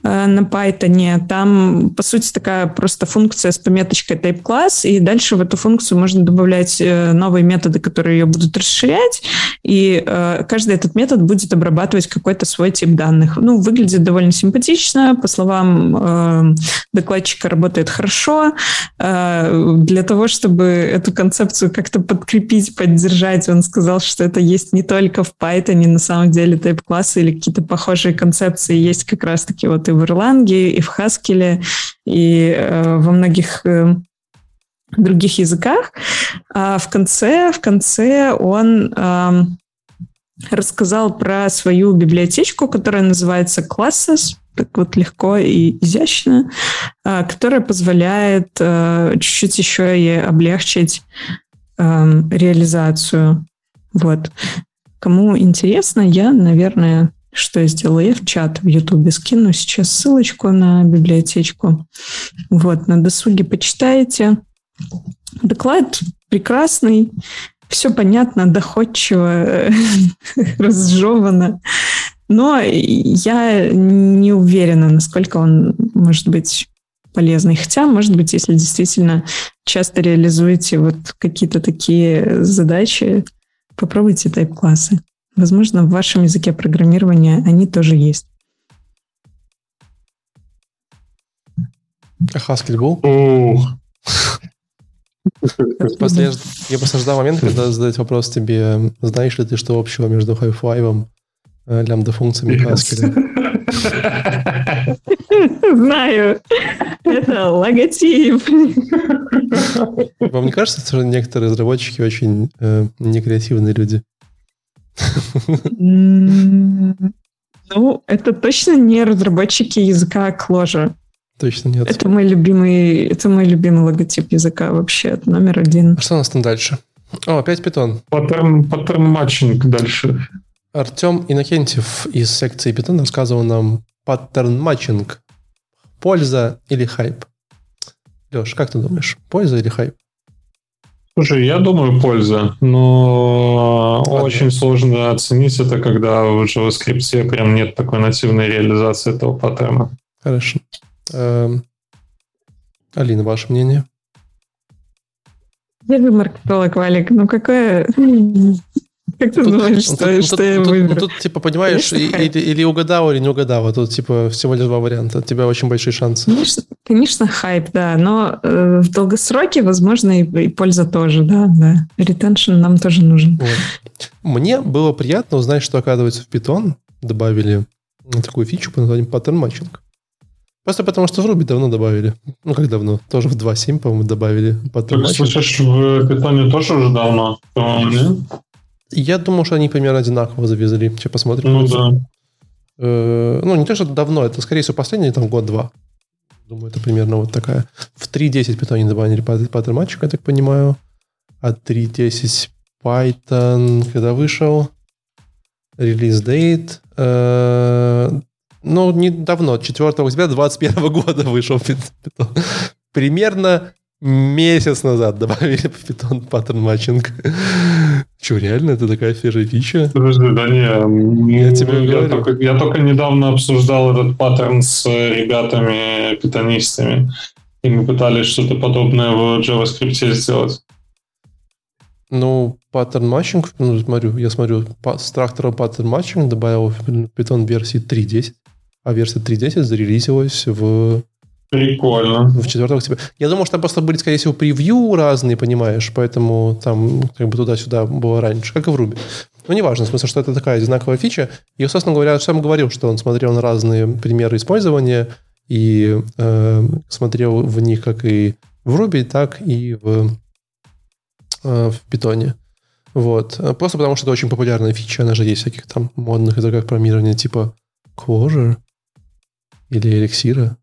на Python. Там, по сути, такая просто функция с пометочкой type class, и дальше в эту функцию можно добавлять э, новые методы, которые ее будут расширять, и э, каждый этот метод будет обрабатывать какой-то свой тип данных. Ну, выглядит довольно симпатично, по словам докладчика, работает хорошо. Для того, чтобы эту концепцию как-то подкрепить, поддержать, он сказал, что это есть не только в Python, на самом деле type классы или какие-то похожие концепции есть как раз-таки вот и в Ирландии, и в Хаскеле, и э, во многих э, других языках. А в конце, в конце он э, рассказал про свою библиотечку, которая называется Classes, так вот легко и изящно, э, которая позволяет э, чуть-чуть еще и облегчить э, реализацию. Вот. Кому интересно, я, наверное, что я сделала? Я в чат в Ютубе скину сейчас ссылочку на библиотечку. Вот, на досуге почитаете. Доклад прекрасный, все понятно, доходчиво, разжевано. Но я не уверена, насколько он может быть полезный. Хотя, может быть, если действительно часто реализуете вот какие-то такие задачи, попробуйте тайп-классы. Возможно, в вашем языке программирования они тоже есть. Haskell был? Я просто ждал момент, когда задать вопрос тебе, знаешь ли ты, что общего между High-Five, э, лямбда-функциями Haskell? Знаю. Это логотип. Вам не кажется, что некоторые разработчики очень э, некреативные люди? Ну, это точно не разработчики языка Clojure. Точно нет. Это мой любимый, это мой любимый логотип языка вообще, это номер один. А что у нас там дальше? О, опять питон. Pattern, pattern matching дальше. Артем Иннокентьев из секции питон рассказывал нам pattern matching. Польза или хайп? Леш, как ты думаешь, польза или хайп? Слушай, я думаю, польза, но Ладно. очень сложно оценить это, когда в JavaScript прям нет такой нативной реализации этого паттерна. Хорошо. Эм, Алина, ваше мнение? Я же маркетолог, Валик. Ну какое... Как ты думаешь, что, тут, что тут, я тут, выберу? Тут, типа, понимаешь, или, или угадал, или не угадал. А тут, типа, всего лишь два варианта. У тебя очень большие шансы. Конечно, конечно хайп, да. Но э, в долгосроке, возможно, и, и польза тоже, да. да. Ретеншн нам тоже нужен. Вот. Мне было приятно узнать, что, оказывается, в Python добавили такую фичу под названием Pattern Matching. Просто потому, что в Ruby давно добавили. Ну, как давно? Тоже в 2.7, по-моему, добавили. Pattern так, слышишь, в Python тоже уже давно? Нет? Я думаю, что они примерно одинаково завезли. Сейчас посмотрим. Ну да. Э, ну, не то, что давно, это, скорее всего, последний там год-два. Думаю, это примерно вот такая. В 3.10 Python не добавили паттерн матчик, я так понимаю. А 3.10 Python, когда вышел? Release date. Э, ну, недавно, 4 октября 2021 года вышел Python. Примерно месяц назад добавили Python pattern matching. Че, реально? Это такая свежая фича? Подожди, да не. Я, тебе я, только, я только недавно обсуждал этот паттерн с ребятами питонистами. И мы пытались что-то подобное в JavaScript сделать. Ну, pattern matching, ну, смотрю, я смотрю, structural pattern matching добавил в Python версии 3.10, а версия 3.10 зарелизилась в Прикольно. В 4 октября. Я думаю, что там просто были, скорее всего, превью разные, понимаешь, поэтому там как бы туда-сюда было раньше, как и в Ruby. Ну, неважно, в смысле, что это такая одинаковая фича. И, собственно говоря, сам говорил, что он смотрел на разные примеры использования и э, смотрел в них как и в Ruby, так и в, э, в Питоне. Вот. Просто потому, что это очень популярная фича. Она же есть в всяких там модных языках программирования типа Clojure или Elixir.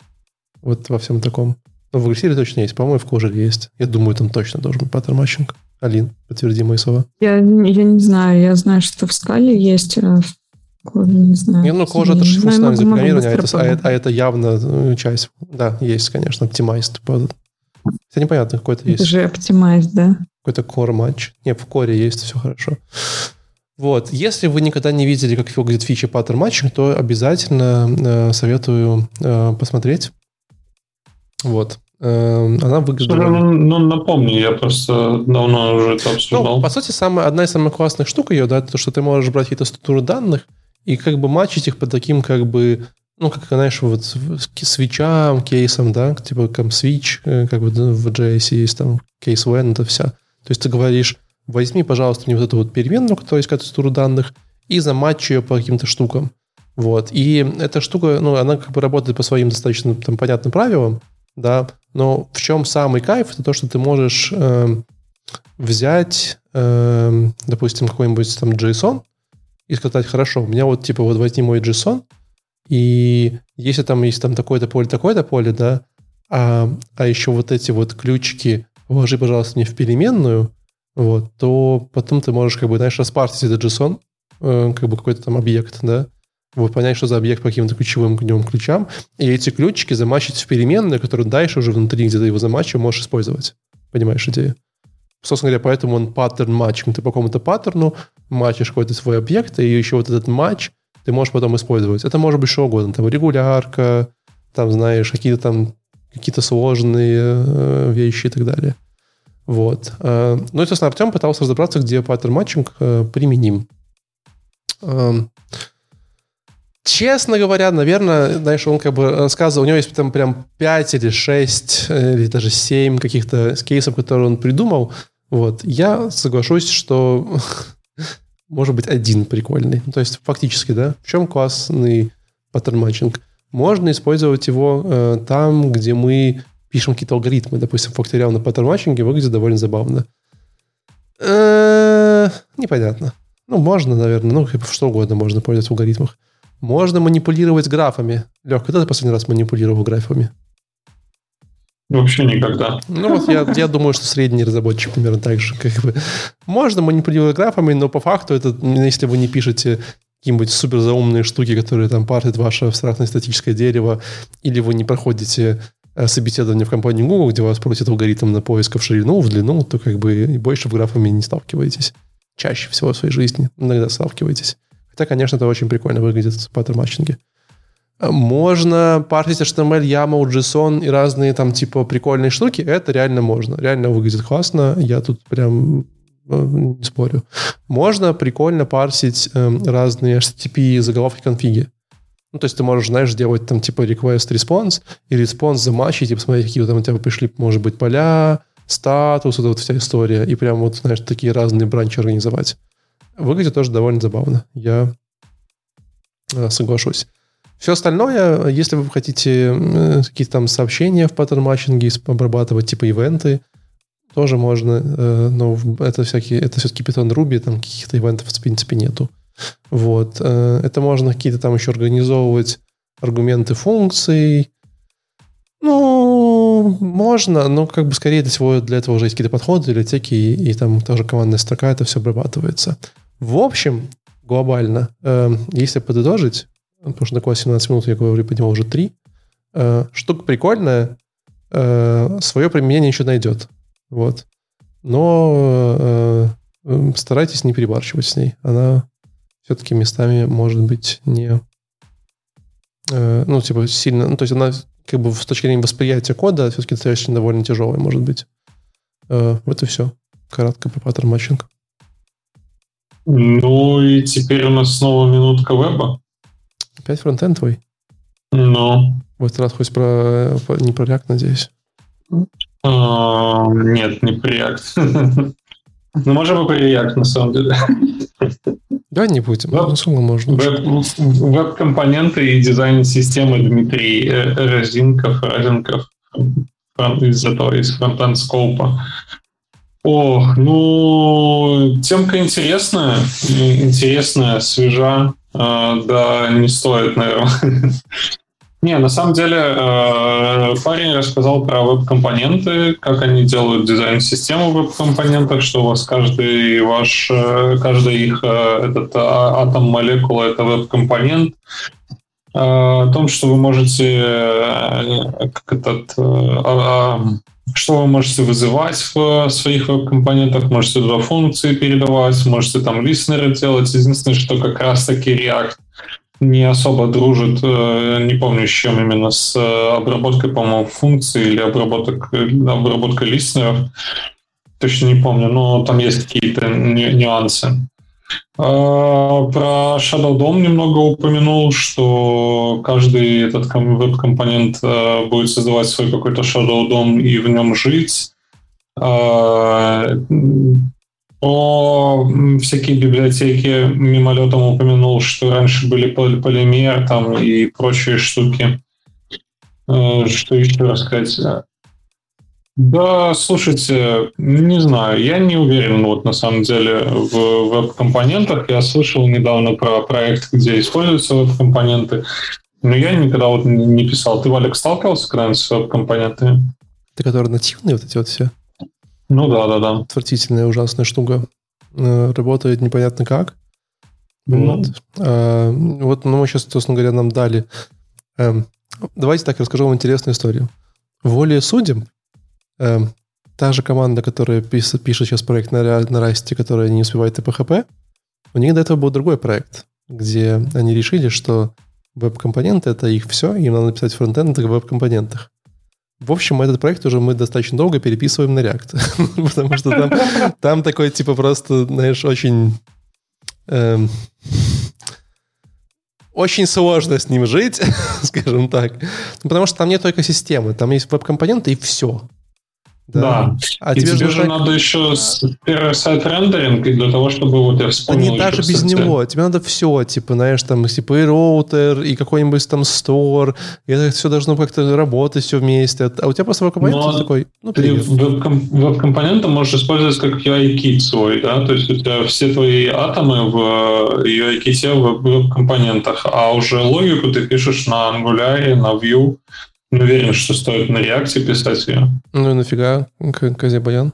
Вот во всем таком. Но в Эликсире точно есть. По-моему, в Clojure есть. Я думаю, там точно должен быть pattern matching. Алин, подтверди мои слова. Я, я не знаю. Я знаю, что в Scala есть, а в не знаю. Не, ну, Clojure это же функциональное программирование, а это, а, это, а это явно э, часть. Да, есть, конечно, оптимайст. Это непонятно, какой-то есть. Это же оптимайст, да? Какой-то core матч. Не, в коре есть, все хорошо. Вот. Если вы никогда не видели, как выглядит фича паттерн матчинг, то обязательно э, советую э, посмотреть. Вот. Эм, она выглядит... Ну, ну, напомни, я просто давно уже это обсуждал. Ну, по сути, самая, одна из самых классных штук ее, да, то, что ты можешь брать какие-то структуры данных и как бы матчить их по таким, как бы, ну, как, знаешь, вот свечам, кейсам, да, типа там switch, э, как бы да, в JS есть там case when, это вся. То есть ты говоришь, возьми, пожалуйста, мне вот эту вот переменную, которая есть какая-то структура данных, и заматчи ее по каким-то штукам. Вот. И эта штука, ну, она как бы работает по своим достаточно там, понятным правилам, да, но в чем самый кайф, это то, что ты можешь э, взять, э, допустим, какой-нибудь там JSON и сказать, хорошо, у меня вот типа вот возьми мой JSON, и если там есть там такое-то поле, такое-то поле, да, а, а еще вот эти вот ключики вложи, пожалуйста, мне в переменную, вот, то потом ты можешь, как бы, знаешь, распартить этот JSON, э, как бы какой-то там объект, да, вот понять, что за объект по каким-то ключевым к нему ключам, и эти ключики замачить в переменные, которые дальше уже внутри где-то его замачивая можешь использовать. Понимаешь идею? Собственно говоря, поэтому он паттерн матчинг. Ты по какому-то паттерну матчишь какой-то свой объект, и еще вот этот матч ты можешь потом использовать. Это может быть что угодно. Там регулярка, там, знаешь, какие-то там какие-то сложные э, вещи и так далее. Вот. Э, ну, естественно, Артем пытался разобраться, где паттерн матчинг э, применим. Э, Честно говоря, наверное, знаешь, он как бы рассказывал, у него есть там прям 5 или 6, э, или даже 7 каких-то кейсов, которые он придумал. Вот. Я соглашусь, что может быть один прикольный. То есть фактически, да, в чем классный pattern matching? Можно использовать его э, там, где мы пишем какие-то алгоритмы. Допустим, факториал на pattern matching е выглядит довольно забавно. Э-э- непонятно. Ну, можно, наверное, ну, что угодно можно пользоваться в алгоритмах. Можно манипулировать графами. Лех, когда ты последний раз манипулировал графами? Вообще никогда. Ну вот я, я думаю, что средний разработчик примерно так же. Как бы. Можно манипулировать графами, но по факту это, если вы не пишете какие-нибудь супер заумные штуки, которые там парсят ваше абстрактное синтаксическое дерево, или вы не проходите э, собеседование в компании Google, где вас просят алгоритм на поиск в ширину, в длину, то как бы и больше с графами не сталкиваетесь. Чаще всего в своей жизни иногда сталкиваетесь. Хотя, конечно, это очень прикольно выглядит в pattern matching е. Можно парсить HTML, YAML, JSON и разные там типа прикольные штуки. Это реально можно. Реально выглядит классно. Я тут прям э, не спорю. Можно прикольно парсить э, разные HTTP заголовки конфиги. Ну, то есть ты можешь, знаешь, делать там типа request response и response замачить и посмотреть, какие там у тебя пришли, может быть, поля, статус, вот эта вот вся история. И прям вот, знаешь, такие разные бранчи организовать. Выглядит тоже довольно забавно. Я э, соглашусь. Все остальное, если вы хотите какие-то там сообщения в pattern matching е обрабатывать, типа ивенты, тоже можно, э, но это всякие, это все-таки Python Ruby, там каких-то ивентов в принципе нету. Вот. Э, это можно какие-то там еще организовывать аргументы функций. Ну, можно, но как бы скорее для всего для этого уже есть какие-то подходы, библиотеки, и, и там тоже командная строка, это все обрабатывается. В общем, глобально, если подытожить, потому что такое 17 минут, я говорю, поднимал уже 3. Э, штука прикольная, э, свое применение еще найдет. Вот. Но э, э, старайтесь не перебарщивать с ней. Она все-таки местами может быть не... Э, ну, типа, сильно... Ну, то есть она как бы с точки зрения восприятия кода все-таки достаточно довольно тяжелая может быть. Э, вот и все. Кратко про паттерн матчинг. Ну и теперь у нас снова минутка веба. Опять фронтенд твой? Ну. В этот раз хоть про, не про React, надеюсь? А, нет, не про React. Ну, можем и про React, на самом деле. Да, не будем. Веб, ну, сколько можно? Веб-компоненты и дизайн системы Дмитрий э, Разинков, Разинков из этого, из фронтенд скопа. Ох, ну, темка интересная, интересная, свежа. А, да, не стоит, наверное. Не, на самом деле э, парень рассказал про веб-компоненты, как они делают дизайн-систему в веб-компонентах, что у вас каждый ваш, э, каждый их э, этот а, атом молекулы это веб-компонент. О том, что вы можете как этот, а, что вы можете вызывать в своих веб-компонентах, можете туда функции передавать, можете там листнеры делать. Единственное, что как раз-таки React не особо дружит, э, не помню с чем именно, с э, обработкой, по-моему, функций или обработок, обработкой листнеров. Точно не помню, но там есть какие-то нюансы. А, про Shadow DOM немного упомянул, что каждый этот веб-компонент э, будет создавать свой какой-то Shadow DOM и в нем жить. А, о всякие библиотеки мимолетом упомянул, что раньше были полимер там и прочие штуки. Э, что еще рассказать? Да, слушайте, не знаю, я не уверен вот на самом деле в веб-компонентах. Я слышал недавно про проект, где используются веб-компоненты, но я никогда вот не писал. Ты, Валик, сталкивался когда-нибудь с веб-компонентами? Ты, которые нативные вот эти вот все? Ну да, да, да. Отвратительная, ужасная штука. Э, работает непонятно как. Ну. Вот. А, вот, ну, мы сейчас, собственно говоря, нам дали... Эм, давайте так, расскажу вам интересную историю. Воле судим, э, та же команда, которая пишет, пишет сейчас проект на, на Расте, которая не успевает PHP, у них до этого был другой проект, где они решили, что веб-компоненты — это их все, им надо написать фронтенд в веб-компонентах. В общем, этот проект уже мы достаточно долго переписываем на React, потому что там, там такой, типа, просто, знаешь, очень... Эм, очень сложно с ним жить, скажем так. Потому что там нет только системы, там есть веб-компоненты и все. Да. да. А и тебе, тебе же надо еще первый сайт рендеринг для того, чтобы вот я вспомнил. Да не даже без него. Тебе надо все, типа, знаешь, там, типа и роутер, и какой-нибудь там стор, и это все должно как-то работать все вместе. А у тебя просто веб-компонент такой, ну, Ты веб-компонент можешь использовать как UI-кит свой, да, то есть у тебя все твои атомы в UI-ките в веб-компонентах, а уже логику ты пишешь на Angular, на Vue, не уверен, что стоит на реакции писать ее. Ну и нафига Казе Баян?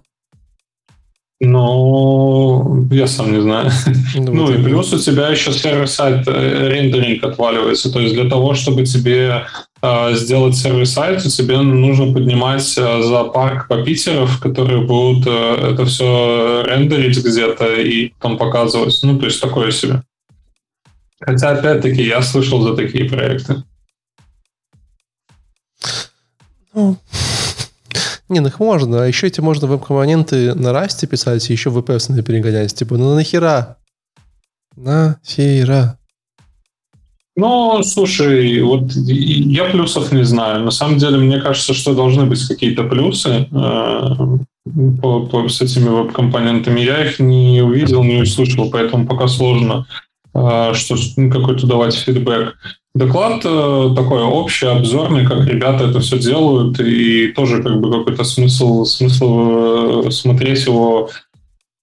Ну, я сам не знаю. Ну, ну и плюс у тебя еще сервер-сайт э, рендеринг отваливается. То есть для того, чтобы тебе э, сделать сервис-сайт, тебе нужно поднимать э, зоопарк попитеров, которые будут э, это все рендерить где-то и там показывать. Ну, то есть такое себе. Хотя, опять-таки, я слышал за такие проекты. Ну, не, ну их можно. А еще эти можно веб-компоненты на расте писать и еще WPF перегонять. Типа, ну нахера? Нахера? Ну, слушай, вот я плюсов не знаю. На самом деле, мне кажется, что должны быть какие-то плюсы э, по, по, с этими веб-компонентами. Я их не увидел, не услышал, поэтому пока сложно э, что ну, какой-то давать фидбэк. Доклад э, такой общий, обзорный, как ребята это все делают, и тоже как бы какой-то смысл, смысл э, смотреть его.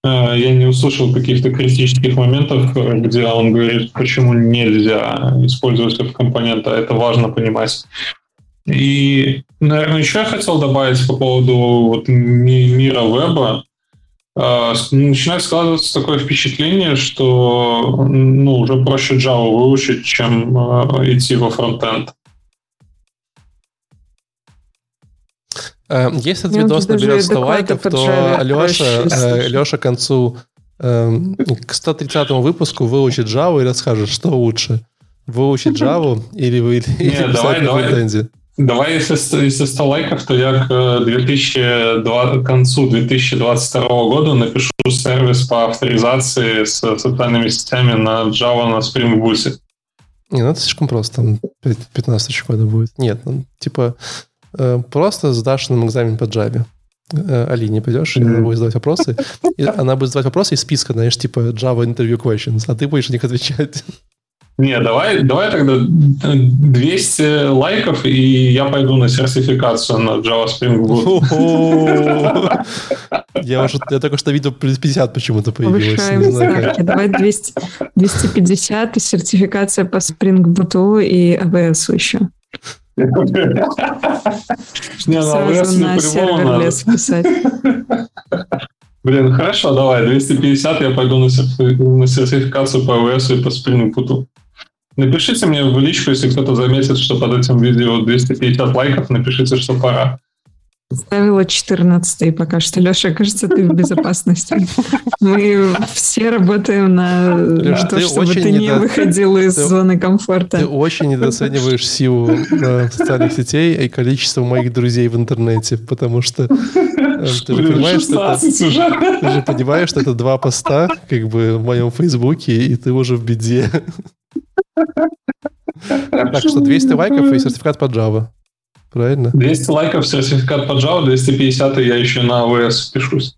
Э, я не услышал каких-то критических моментов, где он говорит, почему нельзя использовать этот компонент, а это важно понимать. И, наверное, еще я хотел добавить по поводу вот мира веба. А, начинает складываться такое впечатление, что ну, уже проще Java выучить, чем а, идти во фронтенд. Э, если этот ну, видос наберет 100 лайков, то Леша, э, Леша к концу эм, к 130 выпуску выучит Java и расскажет, что лучше. Выучить Java или, или, или писать давай, на фронтенде. Давай, если, если 100 лайков, то я к, 2020, к концу 2022 года напишу сервис по авторизации с социальными сетями на Java на Spring Boot. Не, ну это слишком просто, там 15 тысяч кода будет. Нет, ну, типа э, просто сдашь нам экзамен по Java. Э, Алине пойдешь, и она будет задавать вопросы. И она будет задавать вопросы из списка, знаешь, типа Java Interview Questions, а ты будешь на них отвечать. Не, давай, давай тогда 200 лайков, и я пойду на сертификацию на Java Spring Boot. Я уже я только что видел плюс 50 почему-то появилось. Давай 200, 250 и сертификация по Spring Boot и AWS еще. Не, AWS на сервер лес писать. Блин, хорошо, давай, 250 я пойду на, сертификацию по AWS и по Spring Boot. Напишите мне в личку, если кто-то заметит, что под этим видео 250 лайков, напишите, что пора. Ставила 14 пока что. Леша, кажется, ты в безопасности. Мы все работаем на Леш, то, чтобы ты не недо... выходил из ты, зоны комфорта. Ты очень недооцениваешь силу э, социальных сетей и количество моих друзей в интернете, потому что э, ты же понимаешь, что это, ты же понимаешь, что это два поста как бы в моем фейсбуке, и ты уже в беде. Так что 200 лайков и сертификат по Java. Правильно? 200 лайков, сертификат по Java, 250 я еще на AWS пишусь.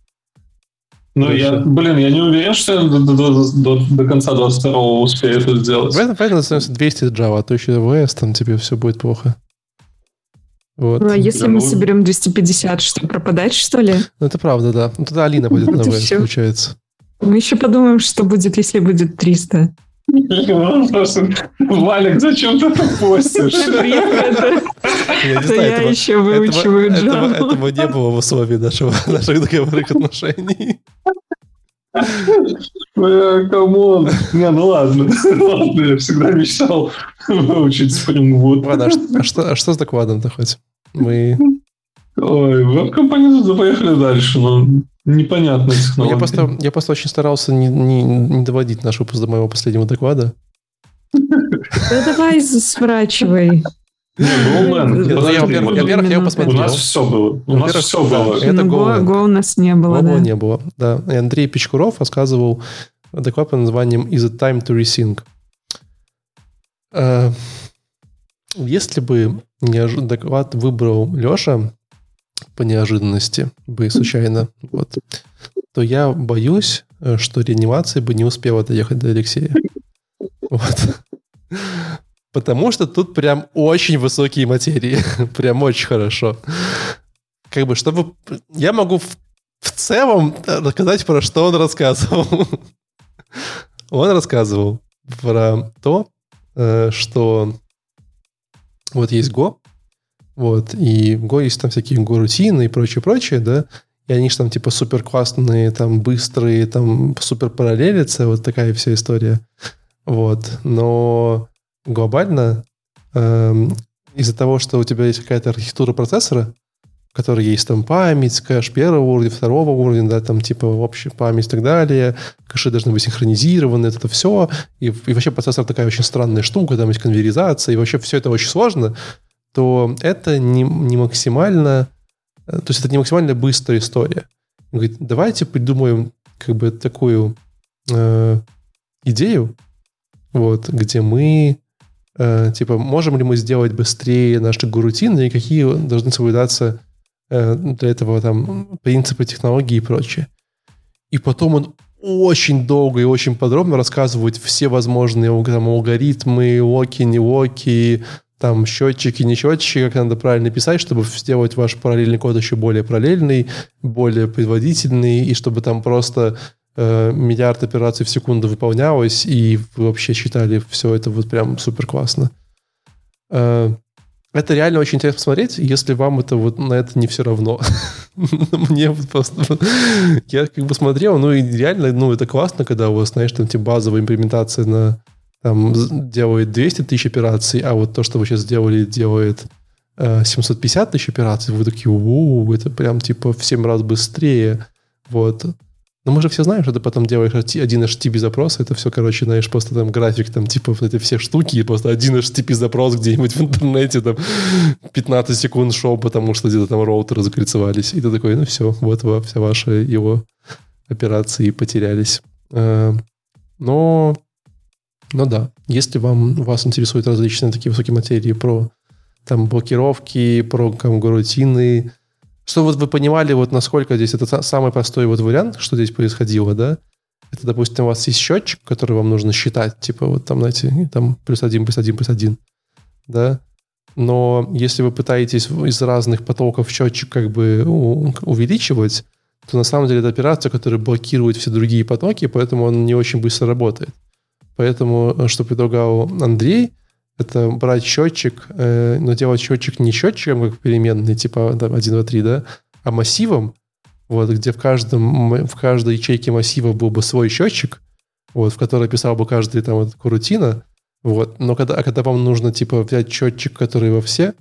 Ну, я, блин, я не уверен, что я до, до, до, до конца 22 успею это сделать. Поэтому, поэтому становится 200 Java, а то еще AWS, там тебе все будет плохо. Вот. Ну, а если да, мы ну... соберем 250, что, пропадать, что ли? Ну, это правда, да. Ну, тогда Алина будет на AWS, получается. Мы еще подумаем, что будет, если будет 300. Валик, зачем ты это постишь? Я еще выучиваю Java. Этого не было в условии наших договорных отношений. Бля, come on. Не, ну ладно. Ладно, я всегда мечтал выучить Spring Boot. Ладно, а что, а что с докладом-то хоть? Мы... Ой, веб-компоненты поехали дальше, но непонятно технология. Я просто, я просто очень старался не, не, не доводить наш выпуск до моего последнего доклада. Да давай сворачивай. Во-первых, я его посмотрел. У нас все было. У нас все было. Это Go. Go у нас не было, Go не было, да. И Андрей Печкуров рассказывал доклад под названием «Is it time to resync?» э, Если бы доклад выбрал Леша, по неожиданности бы случайно, вот, то я боюсь, э, что реанимация бы не успела доехать до Алексея. Вот. Потому что тут прям очень высокие материи. прям очень хорошо. Как бы, чтобы... Я могу в, в целом рассказать, про что он рассказывал. он рассказывал про то, э, что вот есть Go, вот, и в Go есть там всякие Go-рутины и прочее-прочее, да, и они же там типа супер классные, там быстрые, там супер параллелятся, вот такая вся история. Вот, но глобально э, из-за того, что у тебя есть какая-то архитектура процессора, в которой есть там память, кэш первого уровня, второго уровня, да, там типа общая память и так далее, кэши должны быть синхронизированы, это все, и, и вообще процессор такая очень странная штука, там есть конверизация, и вообще все это очень сложно, то это не, не максимально, э, то есть это не максимально быстрая история. Он говорит, давайте придумаем как бы такую э, идею, вот, где мы э, типа, можем ли мы сделать быстрее наши гурутины и какие должны соблюдаться э, для этого там принципы технологии и прочее. И потом он очень долго и очень подробно рассказывает все возможные там, алгоритмы, локи, не локи, там счетчики, не счетчики, как надо правильно писать, чтобы сделать ваш параллельный код еще более параллельный, более производительный, и чтобы там просто э, миллиард операций в секунду выполнялось, и вы вообще считали все это вот прям супер классно. Э, это реально очень интересно посмотреть, если вам это вот на это не все равно. Мне просто... Я как бы смотрел, ну и реально, ну это классно, когда у вас, знаешь, там типа базовая имплементация на там делает 200 тысяч операций, а вот то, что вы сейчас сделали, делает э, 750 тысяч операций, вы такие, у это прям типа в 7 раз быстрее. Вот. Но мы же все знаем, что ты потом делаешь один HTTP запрос, это все, короче, знаешь, просто там график, там, типа, вот эти все штуки, и просто один HTTP запрос где-нибудь в интернете, там, 15 секунд шел, потому что где-то там роутеры закольцевались. И ты такой, ну все, вот все ваши его операции потерялись. Э, но, но да, если вам, вас интересуют различные такие высокие материи про там блокировки, про рутины, что вот вы понимали, вот насколько здесь это самый простой вот вариант, что здесь происходило, да? Это, допустим, у вас есть счетчик, который вам нужно считать, типа вот там, знаете, там плюс один, плюс один, плюс один, да? Но если вы пытаетесь из разных потоков счетчик как бы увеличивать, то на самом деле это операция, которая блокирует все другие потоки, поэтому он не очень быстро работает. Поэтому, э, что предлагал Андрей, это брать счетчик, э, но делать счетчик не счетчиком, как переменный, типа там, 1, 2, 3, да, а массивом, вот, где в, каждом, в каждой ячейке массива был бы свой счетчик, вот, в который писал бы каждый там вот, курутина, вот, но когда, а когда вам нужно, типа, взять счетчик, который во все,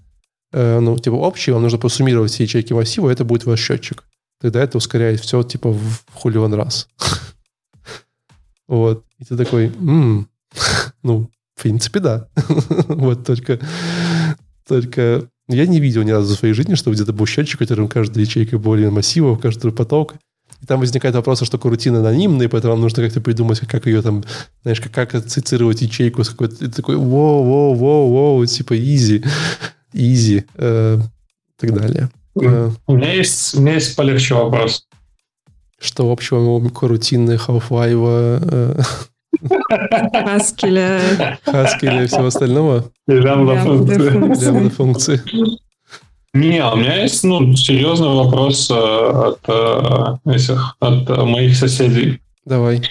э, ну, типа, общий, вам нужно посуммировать все ячейки массива, это будет ваш счетчик. Тогда это ускоряет все, типа, в хулион раз. Вот. И ты такой, ну, в принципе, да. вот только, только я не видел ни разу в своей жизни, что где-то был счетчик, которым каждая ячейка более массива, каждый поток. И там возникает вопрос, что рутина анонимная, поэтому вам нужно как-то придумать, как ее там, знаешь, как, как ассоциировать ячейку с какой-то такой воу, воу, воу, воу, типа easy, э, и так далее. Э, у меня есть, у меня есть полегче вопрос. Что общего у корутины Half-Life э, Хаскеля. Хаскеля и всего остального. Лямбда функции. Лямбда функции. Не, у меня есть ну, серьезный вопрос э, от, э, этих, от моих соседей. Давай.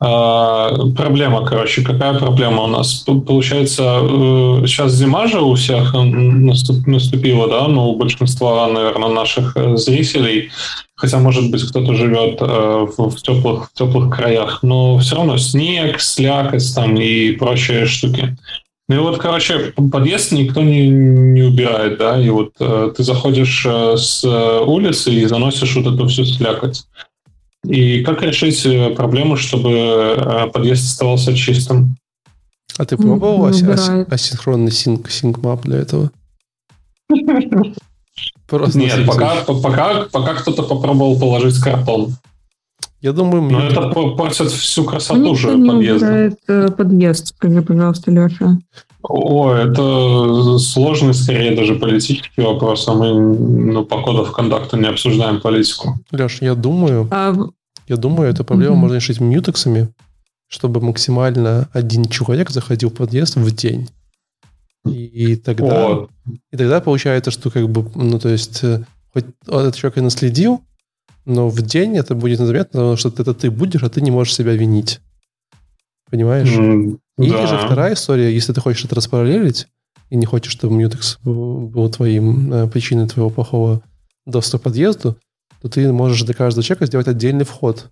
А, проблема, короче, какая проблема у нас? Получается, э, сейчас зима же у всех наступила, да, ну, у большинства, наверное, наших зрителей, хотя, может быть, кто-то живет э, в, теплых, в теплых краях, но все равно снег, слякоть там и прочие штуки. Ну и вот, короче, подъезд никто не, не убирает, да, и вот э, ты заходишь с улицы и заносишь вот эту всю слякоть. И как решить э, проблему, чтобы э, подъезд оставался чистым? А ты пробовал ас- асинхронный синк, синк-мап для этого? Просто Нет, пока, пока, пока кто-то попробовал положить картон. Я думаю, Но это портит всю красоту же подъезда. Э, подъезд, скажи, пожалуйста, Леша. О, это сложный, скорее даже политический вопрос, а мы ну, по коду в контакта не обсуждаем политику. Леш, я думаю, а... я думаю, эту проблему угу. можно решить мьютексами, чтобы максимально один человек заходил в подъезд в день. И, тогда, О. и тогда получается, что как бы, ну то есть, э, хоть этот человек и наследил, но в день это будет незаметно, потому что это ты будешь, а ты не можешь себя винить. Понимаешь? Mm, Или да. же вторая история, если ты хочешь это распараллелить, и не хочешь, чтобы Mutex был твоим э, причиной твоего плохого доступа к подъезду, то ты можешь для каждого человека сделать отдельный вход.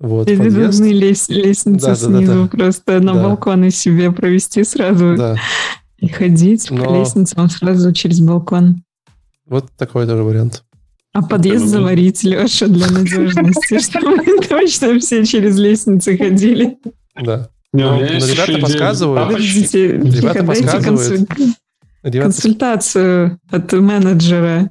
Вот, Или нужны лес, лестницы да, снизу, да, да, да. просто на да. балконы себе провести сразу. Да. И ходить Но... по лестницам сразу через балкон. Вот такой тоже вариант. А подъезд заварить, Леша, для надежности, чтобы точно все через лестницы ходили. Да. Но, ребята подсказывают. Ребята подсказывают. Консультацию от менеджера.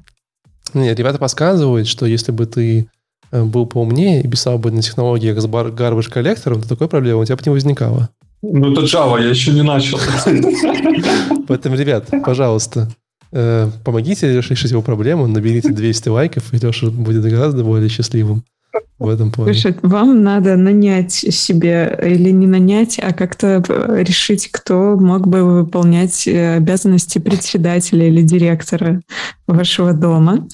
Не, ребята подсказывают, что если бы ты э, был поумнее и писал бы на технологиях с garbage коллектором, то такой проблемы у тебя бы не возникало. Ну, это Java, я еще не начал. Поэтому, ребят, пожалуйста, э, помогите решить его проблему, наберите 200 лайков, и Леша будет гораздо более счастливым в этом плане. Слушай, вам надо нанять себе, или не нанять, а как-то решить, кто мог бы выполнять э, обязанности председателя или директора вашего дома.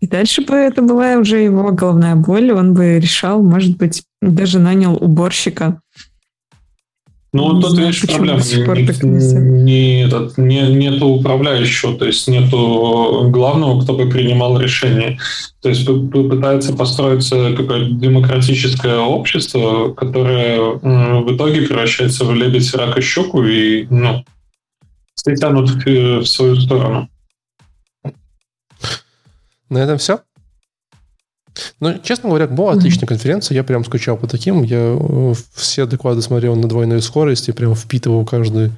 И дальше бы это была уже его головная боль, он бы решал, может быть, даже нанял уборщика ну, вот тут, видишь, проблема. Не, не, этот, не, нету управляющего, то есть нету главного, кто бы принимал решение. То есть пытается построиться какое-то демократическое общество, которое в итоге превращается в лебедь, рак и щуку и, ну, все тянут в, в свою сторону. На этом все? Ну, честно говоря, была отличная конференция. Я прям скучал по таким. Я э, все доклады смотрел на двойной скорости, прям впитывал каждую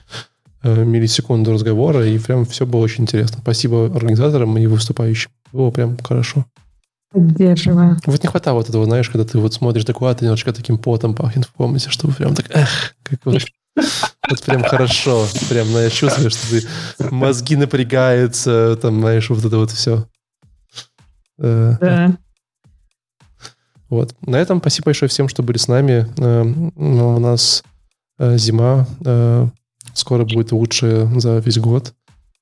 э, миллисекунду разговора, и прям все было очень интересно. Спасибо организаторам и выступающим. Было прям хорошо. Поддерживаю. Вот не хватало вот этого, знаешь, когда ты вот смотришь доклад, и немножко таким потом пахнет в комнате, чтобы прям так, эх, как вот, вот прям хорошо. Прям, знаешь, чувствуешь, что ты мозги напрягаются, там, знаешь, вот это вот все. Э, да. Вот. На этом спасибо большое всем, что были с нами. Э, у нас э, зима э, скоро будет лучшая за весь год.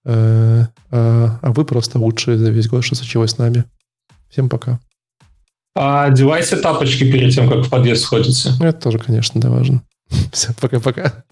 А, а вы просто лучшие за весь год, что случилось с нами. Всем пока. А одевайте тапочки перед тем, как в подъезд сходите. Это тоже, конечно, да, важно. Всем пока-пока.